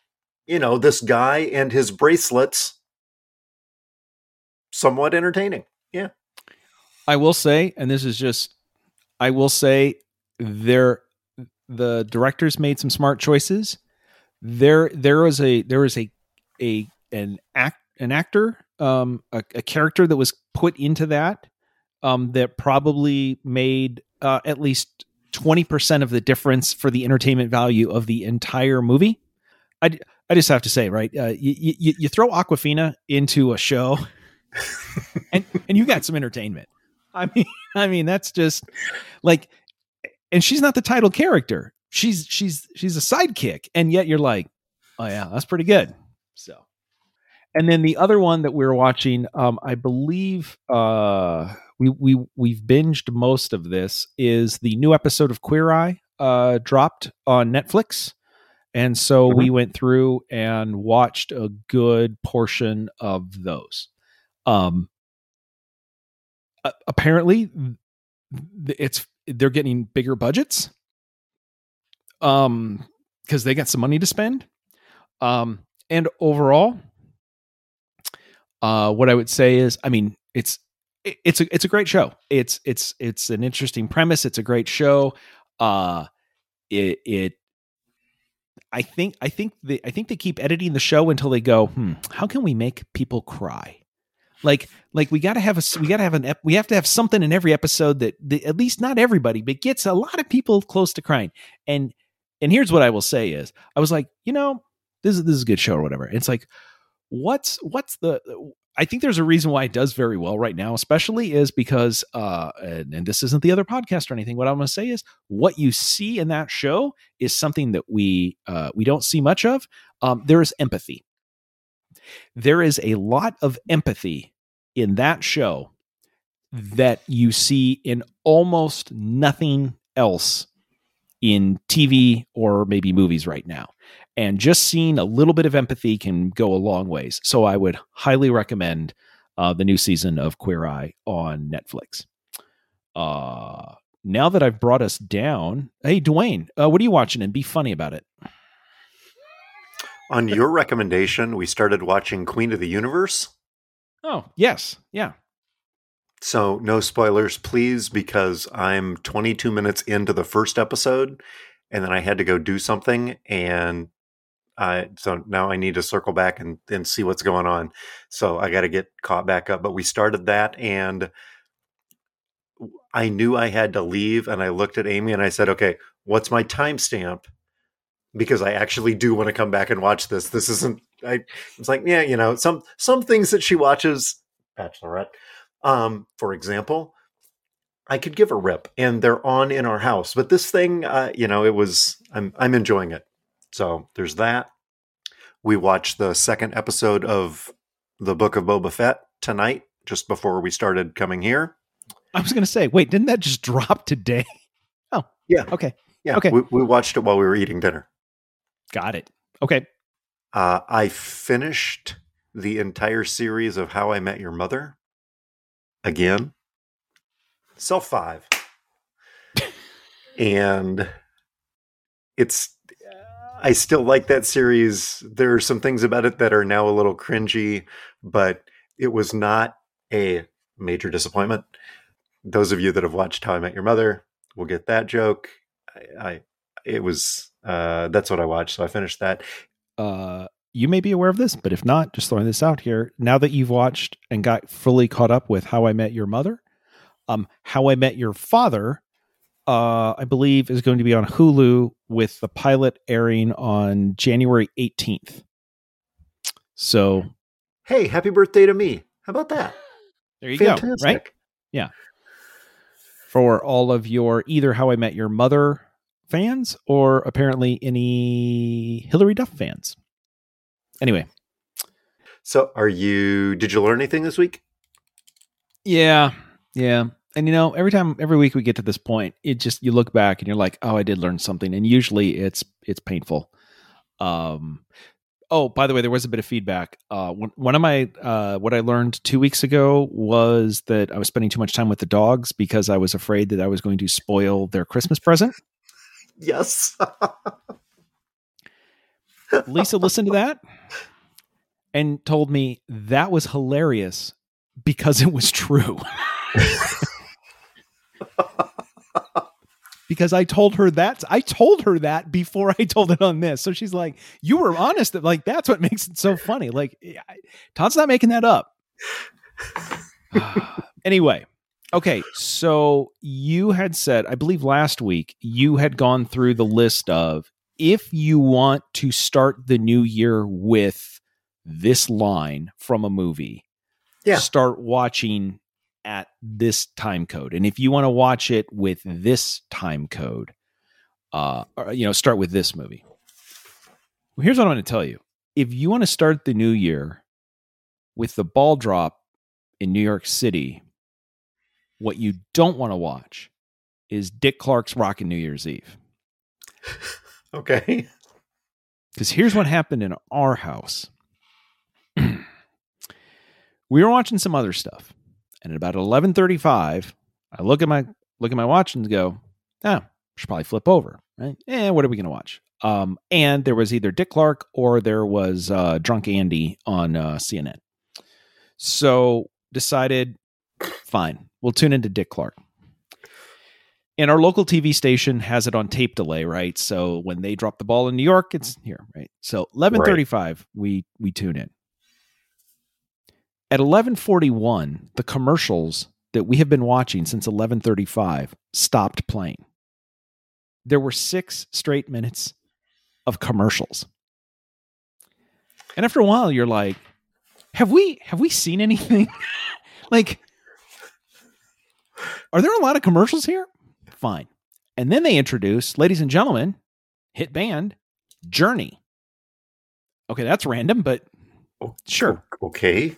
you know, this guy and his bracelets, somewhat entertaining. Yeah, I will say, and this is just, I will say, there, the directors made some smart choices. There, there was a, there was a, a, an act, an actor, um, a, a character that was put into that, um, that probably made uh, at least twenty percent of the difference for the entertainment value of the entire movie. I, I just have to say, right? Uh, you, you, you throw Awkwafina into a show, and and you got some entertainment. I mean, I mean that's just like, and she's not the title character. She's she's she's a sidekick, and yet you're like, oh yeah, that's pretty good. So, and then the other one that we are watching, um, I believe, uh, we we we've binged most of this is the new episode of Queer Eye, uh, dropped on Netflix. And so we went through and watched a good portion of those. Um, a- apparently it's they're getting bigger budgets um because they got some money to spend. Um and overall uh what i would say is i mean it's it- it's a it's a great show. It's it's it's an interesting premise. It's a great show. Uh it it i think i think they i think they keep editing the show until they go hmm how can we make people cry like like we got to have a we got to have an ep- we have to have something in every episode that, at least not everybody but gets a lot of people close to crying and and here's what i will say is i was like you know this is this is a good show or whatever it's like what's what's the I think there's a reason why it does very well right now, especially is because, uh, and, and this isn't the other podcast or anything. What I'm going to say is, what you see in that show is something that we uh, we don't see much of. Um, there is empathy. There is a lot of empathy in that show that you see in almost nothing else in TV or maybe movies right now. And just seeing a little bit of empathy can go a long ways. So I would highly recommend uh, the new season of Queer Eye on Netflix. Uh, now that I've brought us down, hey, Dwayne, uh, what are you watching and be funny about it? On your recommendation, we started watching Queen of the Universe. Oh, yes. Yeah. So, no spoilers, please, because I'm 22 minutes into the first episode and then I had to go do something. And I, so now I need to circle back and, and see what's going on. So, I got to get caught back up. But we started that and I knew I had to leave. And I looked at Amy and I said, okay, what's my timestamp? Because I actually do want to come back and watch this. This isn't, I was like, yeah, you know, some, some things that she watches, Bachelorette um, for example, I could give a rip, and they're on in our house. But this thing, uh, you know, it was I'm I'm enjoying it. So there's that. We watched the second episode of the Book of Boba Fett tonight, just before we started coming here. I was going to say, wait, didn't that just drop today? Oh, yeah. Okay. Yeah. Okay. We, we watched it while we were eating dinner. Got it. Okay. Uh, I finished the entire series of How I Met Your Mother again. Self five. and it's I still like that series. There are some things about it that are now a little cringy, but it was not a major disappointment. Those of you that have watched How I Met Your Mother will get that joke. I, I it was uh, that's what I watched, so I finished that. Uh, you may be aware of this, but if not, just throwing this out here. Now that you've watched and got fully caught up with How I Met Your Mother, um, How I Met Your Father, uh, I believe is going to be on Hulu with the pilot airing on January 18th. So, hey, happy birthday to me! How about that? There you Fantastic. go. Right? Yeah. For all of your either How I Met Your Mother fans or apparently any Hilary Duff fans. Anyway. So, are you, did you learn anything this week? Yeah. Yeah. And you know, every time, every week we get to this point, it just, you look back and you're like, oh, I did learn something. And usually it's, it's painful. Um, oh, by the way, there was a bit of feedback. Uh, one of my, uh, what I learned two weeks ago was that I was spending too much time with the dogs because I was afraid that I was going to spoil their Christmas present. Yes. Lisa listened to that and told me that was hilarious because it was true. because I told her that I told her that before I told it on this. So she's like, "You were honest. That like that's what makes it so funny." Like Todd's not making that up. anyway, okay. So you had said, I believe last week, you had gone through the list of if you want to start the new year with this line from a movie, yeah. start watching at this time code. And if you want to watch it with this time code, uh, or, you know, start with this movie. Well, here's what I'm going to tell you. If you want to start the new year with the ball drop in New York City, what you don't want to watch is Dick Clark's Rockin' New Year's Eve. Okay. Because here's what happened in our house. we were watching some other stuff, and at about eleven thirty-five, I look at my look at my watch and go, "Ah, oh, should probably flip over." Right? Eh, what are we going to watch? Um, and there was either Dick Clark or there was uh, Drunk Andy on uh, CNN. So decided, fine, we'll tune into Dick Clark and our local TV station has it on tape delay, right? So when they drop the ball in New York, it's here, right? So 11:35 right. we we tune in. At 11:41, the commercials that we have been watching since 11:35 stopped playing. There were 6 straight minutes of commercials. And after a while you're like, have we have we seen anything like are there a lot of commercials here fine and then they introduce ladies and gentlemen hit band journey okay that's random but sure Okay.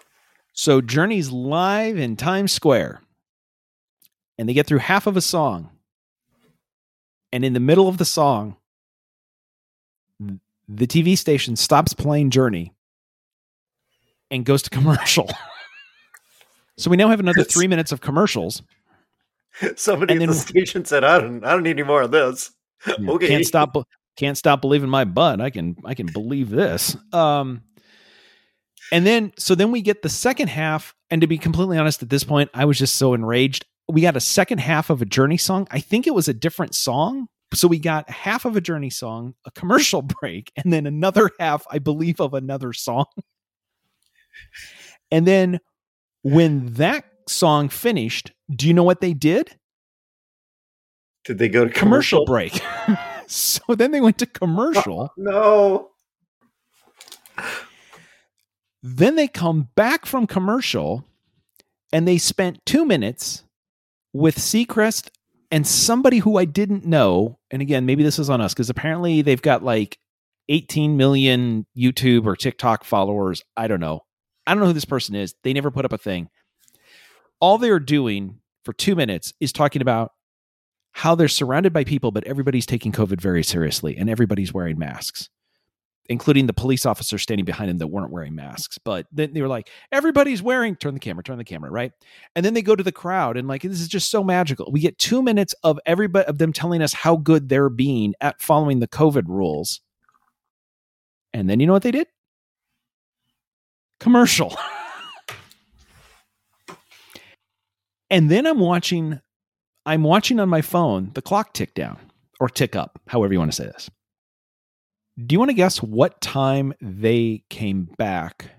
so journey's live in times square and they get through half of a song and in the middle of the song the tv station stops playing journey and goes to commercial. so we now have another three minutes of commercials. Somebody And at the station said, "I don't, I don't need any more of this." Okay. Can't stop can't stop believing my butt. I can I can believe this. Um and then so then we get the second half and to be completely honest at this point I was just so enraged. We got a second half of a Journey song. I think it was a different song. So we got half of a Journey song, a commercial break, and then another half I believe of another song. And then when that song finished, do you know what they did? Did they go to commercial break. so then they went to uh, commercial. No. Then they come back from commercial and they spent two minutes with Seacrest and somebody who I didn't know. And again, maybe this is on us because apparently they've got like 18 million YouTube or TikTok followers. I don't know. I don't know who this person is. They never put up a thing. All they're doing for two minutes is talking about how they're surrounded by people, but everybody's taking COVID very seriously and everybody's wearing masks, including the police officers standing behind them that weren't wearing masks. But then they were like, everybody's wearing, turn the camera, turn the camera, right? And then they go to the crowd and like, this is just so magical. We get two minutes of everybody of them telling us how good they're being at following the COVID rules. And then you know what they did? Commercial. and then I'm watching I'm watching on my phone the clock tick down or tick up, however you want to say this. Do you want to guess what time they came back?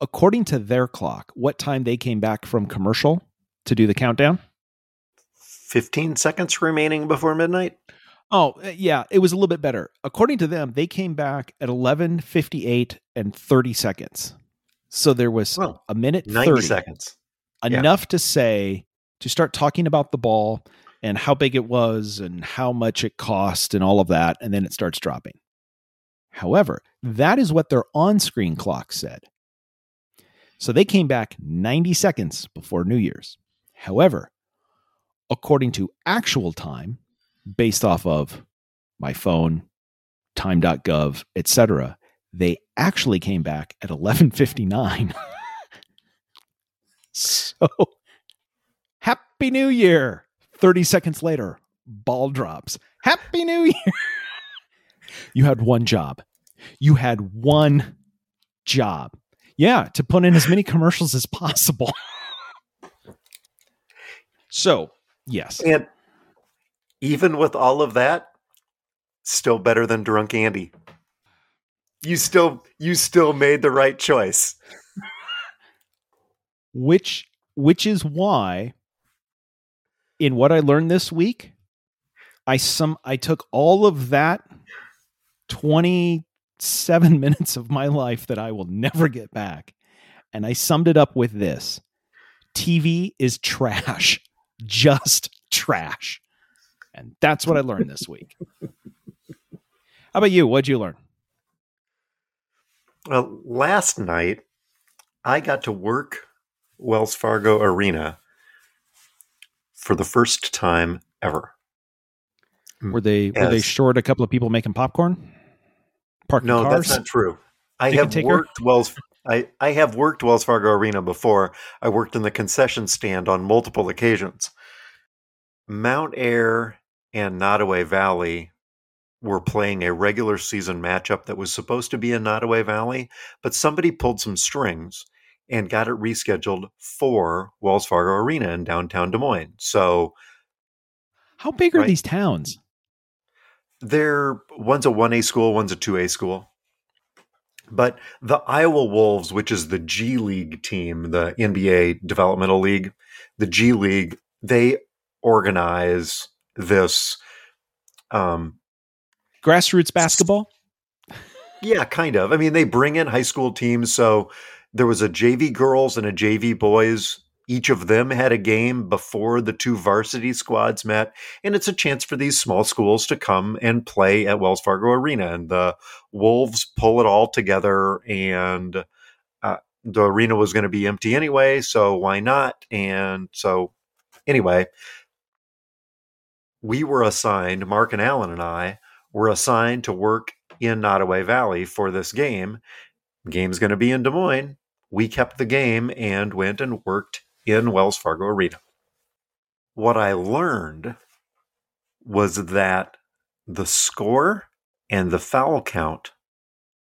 According to their clock, what time they came back from commercial to do the countdown? 15 seconds remaining before midnight. Oh, uh, yeah, it was a little bit better. According to them, they came back at 11:58 and 30 seconds. So there was Well, a minute 90 30 seconds. Yeah. enough to say to start talking about the ball and how big it was and how much it cost and all of that and then it starts dropping. However that is what their on-screen clock said. So they came back 90 seconds before new year's. However according to actual time based off of my phone time.gov etc they actually came back at 11:59 so happy new year. 30 seconds later ball drops. Happy new year. You had one job. You had one job. Yeah to put in as many commercials as possible. So yes. And even with all of that, still better than drunk Andy. You still you still made the right choice. which which is why in what I learned this week, I some I took all of that 27 minutes of my life that I will never get back and I summed it up with this. TV is trash. Just trash. And that's what I learned this week. How about you? What'd you learn? Well, last night I got to work Wells Fargo Arena for the first time ever. Were they were they short a couple of people making popcorn? Parking No, cars? that's not true. I have worked Wells I, I have worked Wells Fargo Arena before. I worked in the concession stand on multiple occasions. Mount Ayr and Nodaway Valley were playing a regular season matchup that was supposed to be in Nodaway Valley, but somebody pulled some strings and got it rescheduled for Wells Fargo Arena in downtown Des Moines. So How big are Right. these towns? They're one's a 1A school, one's a 2A school. But the Iowa Wolves, which is the G League team, the NBA developmental league, the G League, they organize this um Grassroots basketball? yeah, kind of. I mean, they bring in high school teams, so there was a JV girls and a JV boys. Each of them had a game before the two varsity squads met, and it's a chance for these small schools to come and play at Wells Fargo Arena. And the Wolves pull it all together, and uh, the arena was going to be empty anyway, so why not? And so, anyway, we were assigned, Mark and Alan and I were assigned to work in Nodaway Valley for this game. game's going to be in Des Moines. We kept the game and went and worked in Wells Fargo Arena. What I learned was that the score and the foul count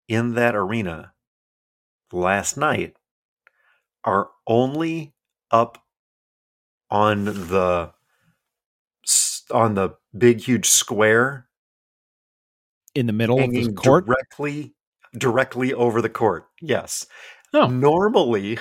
in that arena last night are only up on the on the big huge square in the middle of the court. directly directly over the court. Yes. Oh. Normally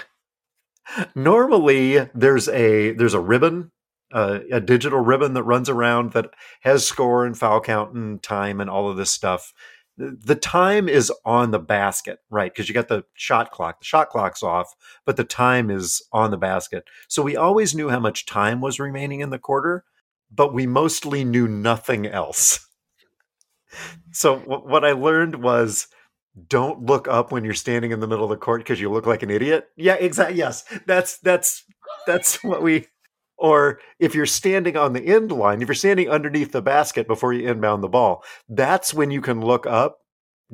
normally there's a there's a ribbon uh, a digital ribbon that runs around that has score and foul count and time and all of this stuff. The time is on the basket, right? Because you got the shot clock. The shot clock's off, but the time is on the basket. So we always knew how much time was remaining in the quarter, but we mostly knew nothing else. So wh- what I learned was don't look up when you're standing in the middle of the court because you look like an idiot. Yeah, exactly. Yes, that's that's that's what we. Or if you're standing on the end line, if you're standing underneath the basket before you inbound the ball, that's when you can look up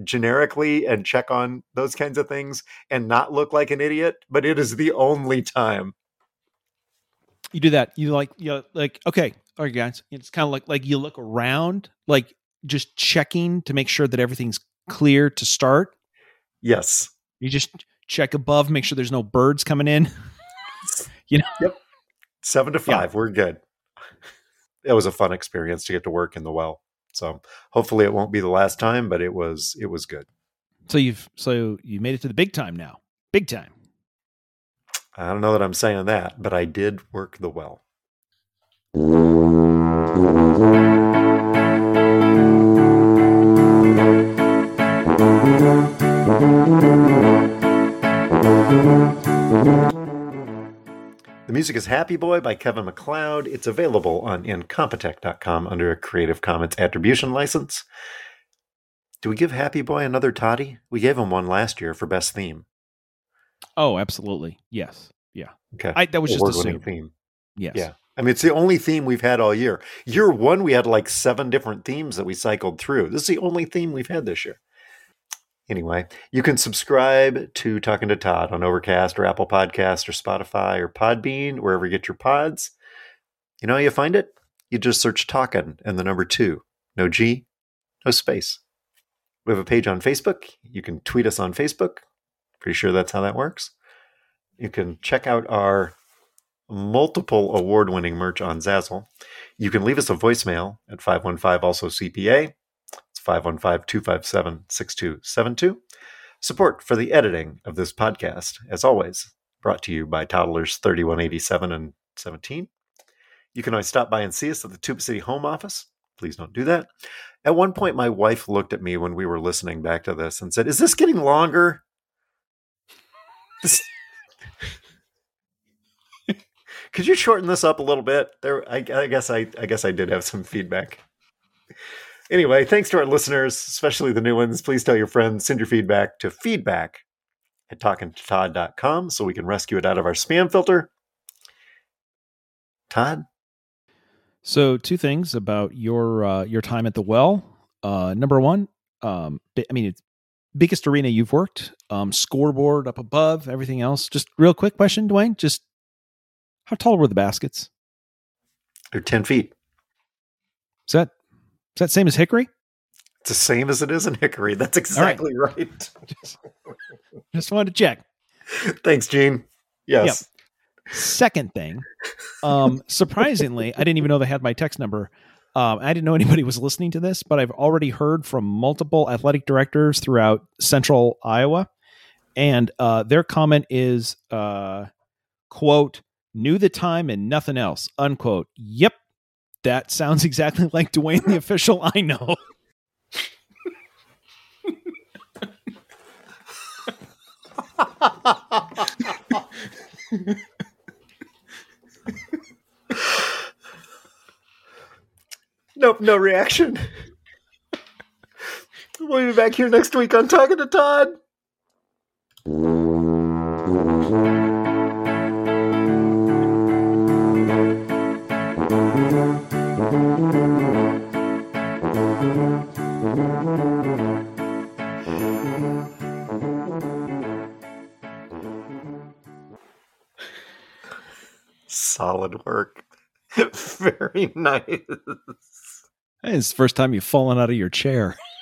generically and check on those kinds of things and not look like an idiot. But it is the only time. you do that. You like you like okay, all right, guys. It's kind of like like you look around, like just checking to make sure that everything's clear to start. Yes. You just check above, make sure there's no birds coming in. you know. Yep. Seven to Yeah. five. We're good. It was a fun experience to get to work in the well. So hopefully it won't be the last time, but it was it was good. So you've so you made it to the big time now. Big time. I don't know that I'm saying that, but I did work the well. The music is Happy Boy by Kevin MacLeod. It's available on incompetech.com under a Creative Commons Attribution License. Do we give Happy Boy another toddy? We gave him one last year for best theme. Oh, absolutely. Yes. Yeah. Okay. I that was just Award-winning assumed. theme. Yes. Yeah. I mean, it's the only theme we've had all year. Year one, we had like seven different themes that we cycled through. This is the only theme we've had this year. Anyway, you can subscribe to Talking to Todd on Overcast or Apple Podcast or Spotify or Podbean, wherever you get your pods. You know how you find it? You just search Talking and the number two. No G, no space. We have a page on Facebook. You can tweet us on Facebook. Pretty sure that's how that works. You can check out our multiple award winning merch on Zazzle. You can leave us a voicemail at 515 also CPA. It's 515 257 6272. Support for the editing of this podcast, as always, brought to you by Toddlers 3187 and 17. You can always stop by and see us at the Tuba City home office. Please don't do that. At one point, my wife looked at me when we were listening back to this and said, Is this getting longer? Could you shorten this up a little bit? There, I, I guess I, I guess I did have some feedback. Anyway, thanks to our listeners, especially the new ones. Please tell your friends, send your feedback to feedback at talkingtotodd.com so we can rescue it out of our spam filter. Todd, So two things about your uh, your time at the well. Uh, number one, um, I mean, it's biggest arena you've worked. Um, scoreboard up above, everything else. Just real quick question, Dwayne. Just how tall were the baskets? They're 10 feet. Is that is that same as Hickory? It's the same as it is in Hickory. That's exactly right. Just, just wanted to check. Thanks, Gene. Yes. Second thing, um, surprisingly, I didn't even know they had my text number. Um, I didn't know anybody was listening to this, but I've already heard from multiple athletic directors throughout central Iowa. And uh, their comment is, uh, quote, knew the time and nothing else, unquote. Yep. That sounds exactly like Dwayne, the official I know. nope, no reaction. We'll be back here next week on Talking to Todd. Solid work. Very nice. Hey, it's the first time you've fallen out of your chair.